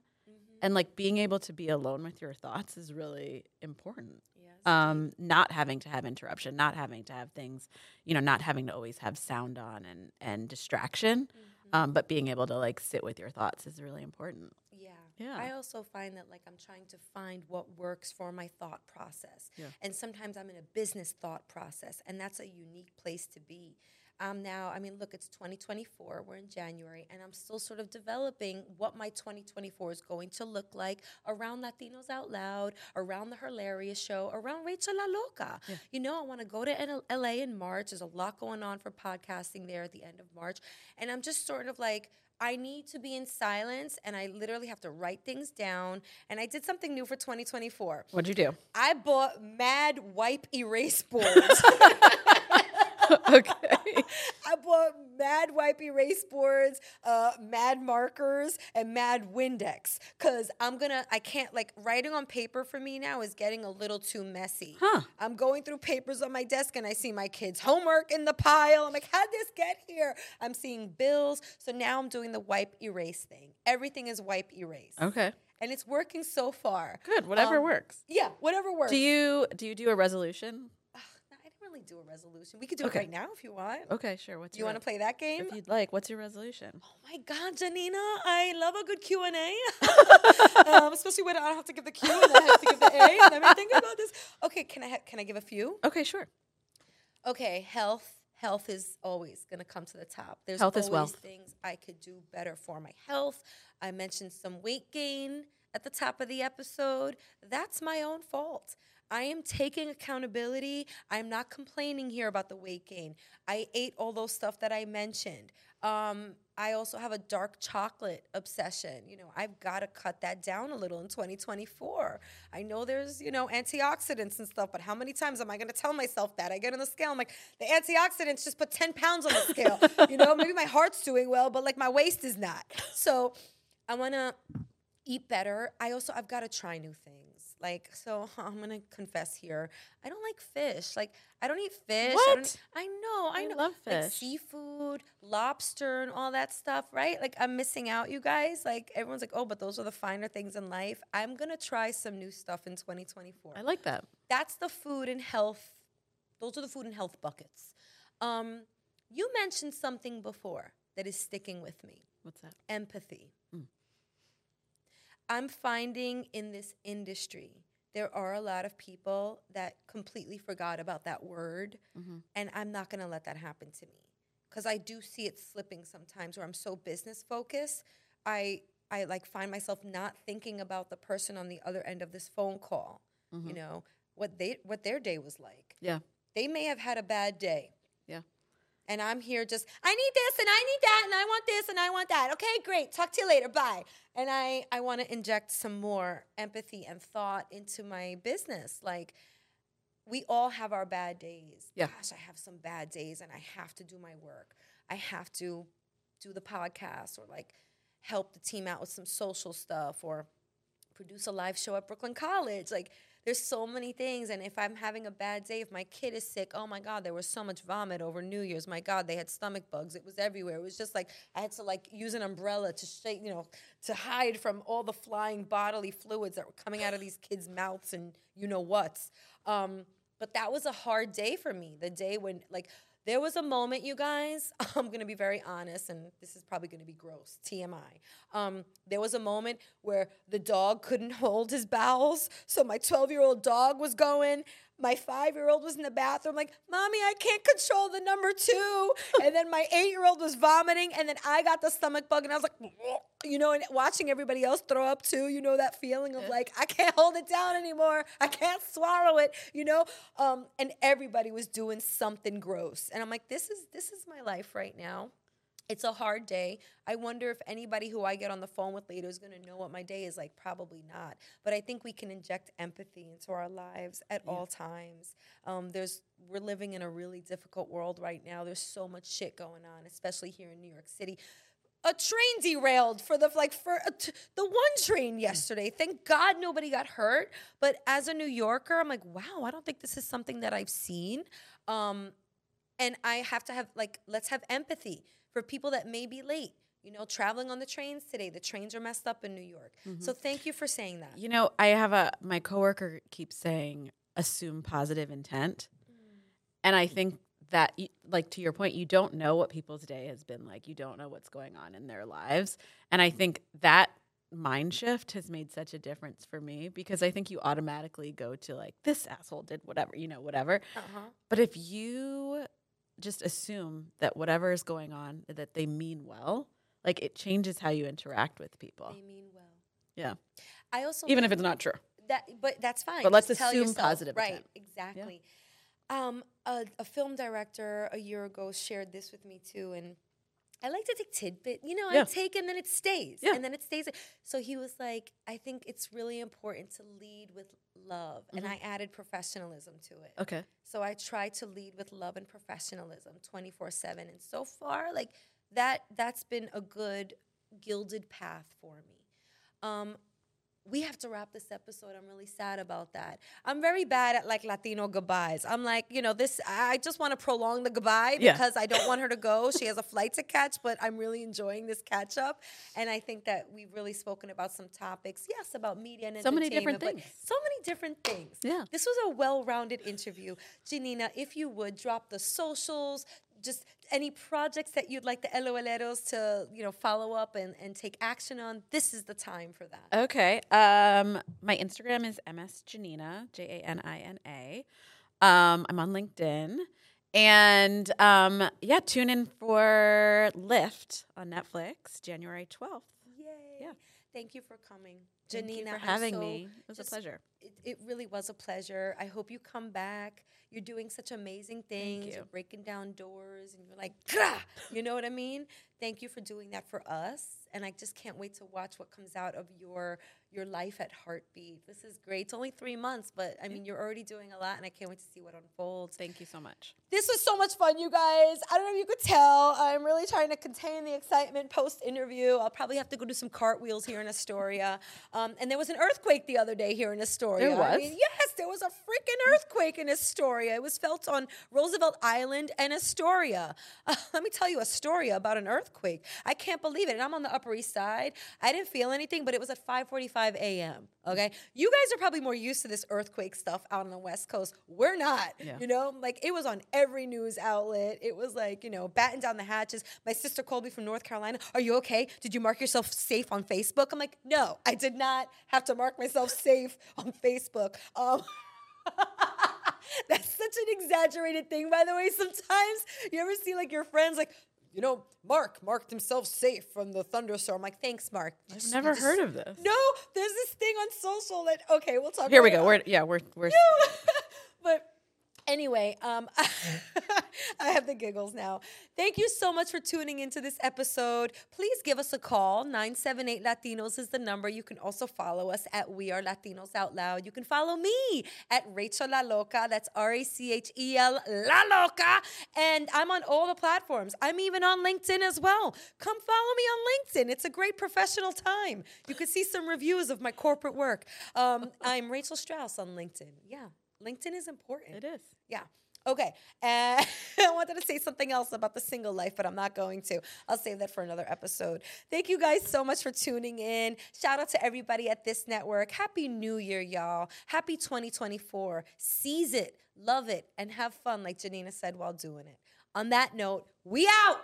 and like being able to be alone with your thoughts is really important Yes. um, not having to have interruption, not having to have things, you know, not having to always have sound on and and distraction, um, but being able to like sit with your thoughts is really important. Yeah. Yeah. I also find that like I'm trying to find what works for my thought process. Yeah. And sometimes I'm in a business thought process and that's a unique place to be. Um now, I mean, look, it's 2024. We're in January and I'm still sort of developing what my 2024 is going to look like around Latinos Out Loud, around the Hilarious Show, around Rachel La Loca. You know, I want to go to LA in March. There's a lot going on for podcasting there at the end of March. And I'm just sort of like I need to be in silence and I literally have to write things down. And I did something new for 2024. What'd you do? I bought mad wipe erase boards. okay. I bought mad wipe erase boards, uh, mad markers, and mad Windex. Cause I'm gonna, I can't like writing on paper for me now is getting a little too messy. Huh. I'm going through papers on my desk and I see my kids' homework in the pile. I'm like, how'd this get here? I'm seeing bills. So now I'm doing the wipe erase thing. Everything is wipe erase. Okay. And it's working so far. Good. Whatever Um, works. Yeah, whatever works. Do you do you do a resolution? Ugh, no, I didn't really do a resolution. We could do Okay. it right now if you want. Okay, sure. What's you want to play that game? If you'd like, what's your resolution? Oh my God, Janina, I love a good Q and A, um, especially when I don't have to give the Q and I have to give the A. Me think about this. Okay, can I ha- can I give a few? Okay, sure. Okay, health. Health is always going to come to the top. There's Health is always wealth. things I could do better for my health. I mentioned some weight gain at the top of the episode. That's my own fault. I am taking accountability. I'm not complaining here about the weight gain. I ate all those stuff that I mentioned. Um, I also have a dark chocolate obsession. You know, I've got to cut that down a little in 2024. I know there's, you know, antioxidants and stuff, but how many times am I going to tell myself that? I get on the scale, I'm like, the antioxidants just put 10 pounds on the scale. you know, maybe my heart's doing well, but like my waist is not. So I want to eat better. I also, I've got to try new things. Like, so I'm gonna confess here. I don't like fish. Like, I don't eat fish. I, What? don't, I know. I I know. love Like fish. seafood, lobster, and all that stuff. Right? Like, I'm missing out, you guys. Like, everyone's like, oh, but those are the finer things in life. I'm gonna try some new stuff in 2024 I like that. that's the food and health those are the food and health buckets um, you mentioned something before that is sticking with me What's that? empathy Mm. I'm finding in this industry there are a lot of people that completely forgot about that word Mhm. and i'm not going to let that happen to me because i do see it slipping sometimes where i'm so business focused i i like find myself not thinking about the person on the other end of this phone call Mm-hmm. you know what they what their day was like Yeah. they may have had a bad day. And i'm here just i need this and i need that and i want this and i want that. Okay great. Talk to you later. Bye. And i i want to inject some more empathy and thought into my business. Like we all have our bad days. Yeah. gosh i have some bad days and i have to do my work. I have to do the podcast or like help the team out with some social stuff or produce a live show at Brooklyn College. Like there's so many things. And if I'm having a bad day, if my kid is sick, oh my God, there was so much vomit over New Year's. My God, they had stomach bugs. It was everywhere. It was just like I had to like use an umbrella to shake, you know, to hide from all the flying bodily fluids that were coming out of these kids' mouths and you know what's. Um, but that was a hard day for me. The day when like there was a moment, you guys, I'm gonna be very honest, and this is probably gonna be gross, TMI. Um, there was a moment where the dog couldn't hold his bowels, so my 12 year old dog was going. My five year old was in the bathroom, like, Mommy, I can't control the number two. and then my eight year old was vomiting, and then I got the stomach bug, and I was like, you know, and watching everybody else throw up too, you know, that feeling of like, I can't hold it down anymore. I can't swallow it, you know? Um, and everybody was doing something gross. And I'm like, this is this is my life right now. It's a hard day. I wonder if anybody who I get on the phone with later is going to know what my day is like. Probably not. But I think we can inject empathy into our lives at all times. Um, there's we're living in a really difficult world right now. There's so much shit going on, especially here in New York City. A train derailed for the like for a t- the one train yesterday. Thank God nobody got hurt. But as a New Yorker, I'm like, wow, I don't think this is something that I've seen. Um, and I have to have like let's have empathy for people that may be late. You know, traveling on the trains today. The trains are messed up in New York. So thank you for saying that. You know, I have a my coworker keeps saying assume positive intent. And I think that like to your point, you don't know what people's day has been like. You don't know what's going on in their lives. And I think that mind shift has made such a difference for me because I think you automatically go to like this asshole did whatever, you know, whatever. Uh-huh. But if you just assume that whatever is going on that they mean well, like it changes how you interact with people. They mean well. Yeah. I also Even if it's not true. that, but that's fine. But let's Just assume yourself- positive Right, exactly. Um, a, a film director a year ago shared this with me too, and I like to take tidbit. You know, I take and then it stays, Yeah. and then it stays. So he was like, I think it's really important to lead with love, and Mm-hmm. I added professionalism to it. Okay. So I try to lead with love and professionalism 24/7 and so far like that that's been a good gilded path for me. Um we have to wrap this episode. I'm really sad about that. I'm very bad at like Latino goodbyes. I'm like, you know, this I just want to prolong the goodbye Yeah. because I don't want her to go. She has a flight to catch, but I'm really enjoying this catch up. And I think that we've really spoken about some topics. Yes, about media and So many different things. So many different things. Yeah. This was a well-rounded interview. Janina, if you would drop the socials, just any projects that you'd like the LOLeros to, you know, follow up and, and take action on, this is the time for that. Okay. Um, my Instagram is MS J A N I N A. J A N I N A. Um, I'm on LinkedIn. And um, yeah, tune in for Lift on Netflix, January 12th. Yay. Yeah. Thank you for coming. Thank you Janina, for having so me. It was a pleasure. It, it really was a pleasure. I hope you come back. You're doing such amazing things. you. are breaking down doors and you're like, "Grah!" you know what I mean? Thank you for doing that for us. And I just can't wait to watch what comes out of your your life at Hartbeat. This is great. It's only three months, but I mean, you're already doing a lot, and I can't wait to see what unfolds. Thank you so much. This was so much fun, you guys. I don't know if you could tell. I'm really trying to contain the excitement post interview. I'll probably have to go do some cartwheels here in Astoria. Um, and there was an earthquake the other day here in Astoria. There I was? mean, yes, there was a freaking earthquake in Astoria. It was felt on Roosevelt Island and Astoria. Uh, let me tell you a story about an earthquake. I can't believe it. And I'm on the Upper East Side. I didn't feel anything, but it was at 5:45 a.m. Okay, you guys are probably more used to this earthquake stuff out on the West Coast. We're not. Yeah. You know, like it was on every news outlet. It was like, you know, batten down the hatches. My sister called me from North Carolina. Are you okay? Did you mark yourself safe on Facebook? I'm like, no, I did not have to mark myself safe on Facebook. Um, that's such an exaggerated thing, by the way. Sometimes you ever see like your friends like, you know, Mark marked himself safe from the thunderstorm. like, thanks, Mark. I've just- never just- heard of this. No, there's this thing on social that okay, we'll talk. Here we go. it. We're yeah, we're we're but Anyway, um, I have the giggles now. Thank you so much for tuning into this episode. Please give us a call. 978 Latinos is the number. You can also follow us at We Are Latinos Out Loud. You can follow me at Rachel La Loca. That's R A C H E L La Loca. And I'm on all the platforms. I'm even on LinkedIn as well. Come follow me on LinkedIn. It's a great professional time. You can see some reviews of my corporate work. Um, I'm Rachel Strauss on LinkedIn. Yeah. LinkedIn is important. It is. Yeah. Okay. And I wanted to say something else about the single life, but I'm not going to. I'll save that for another episode. Thank you guys so much for tuning in. Shout out to everybody at this network. Happy New Year, y'all. Happy 2024. Seize it, love it, and have fun, like Janina said while doing it. On that note, we out.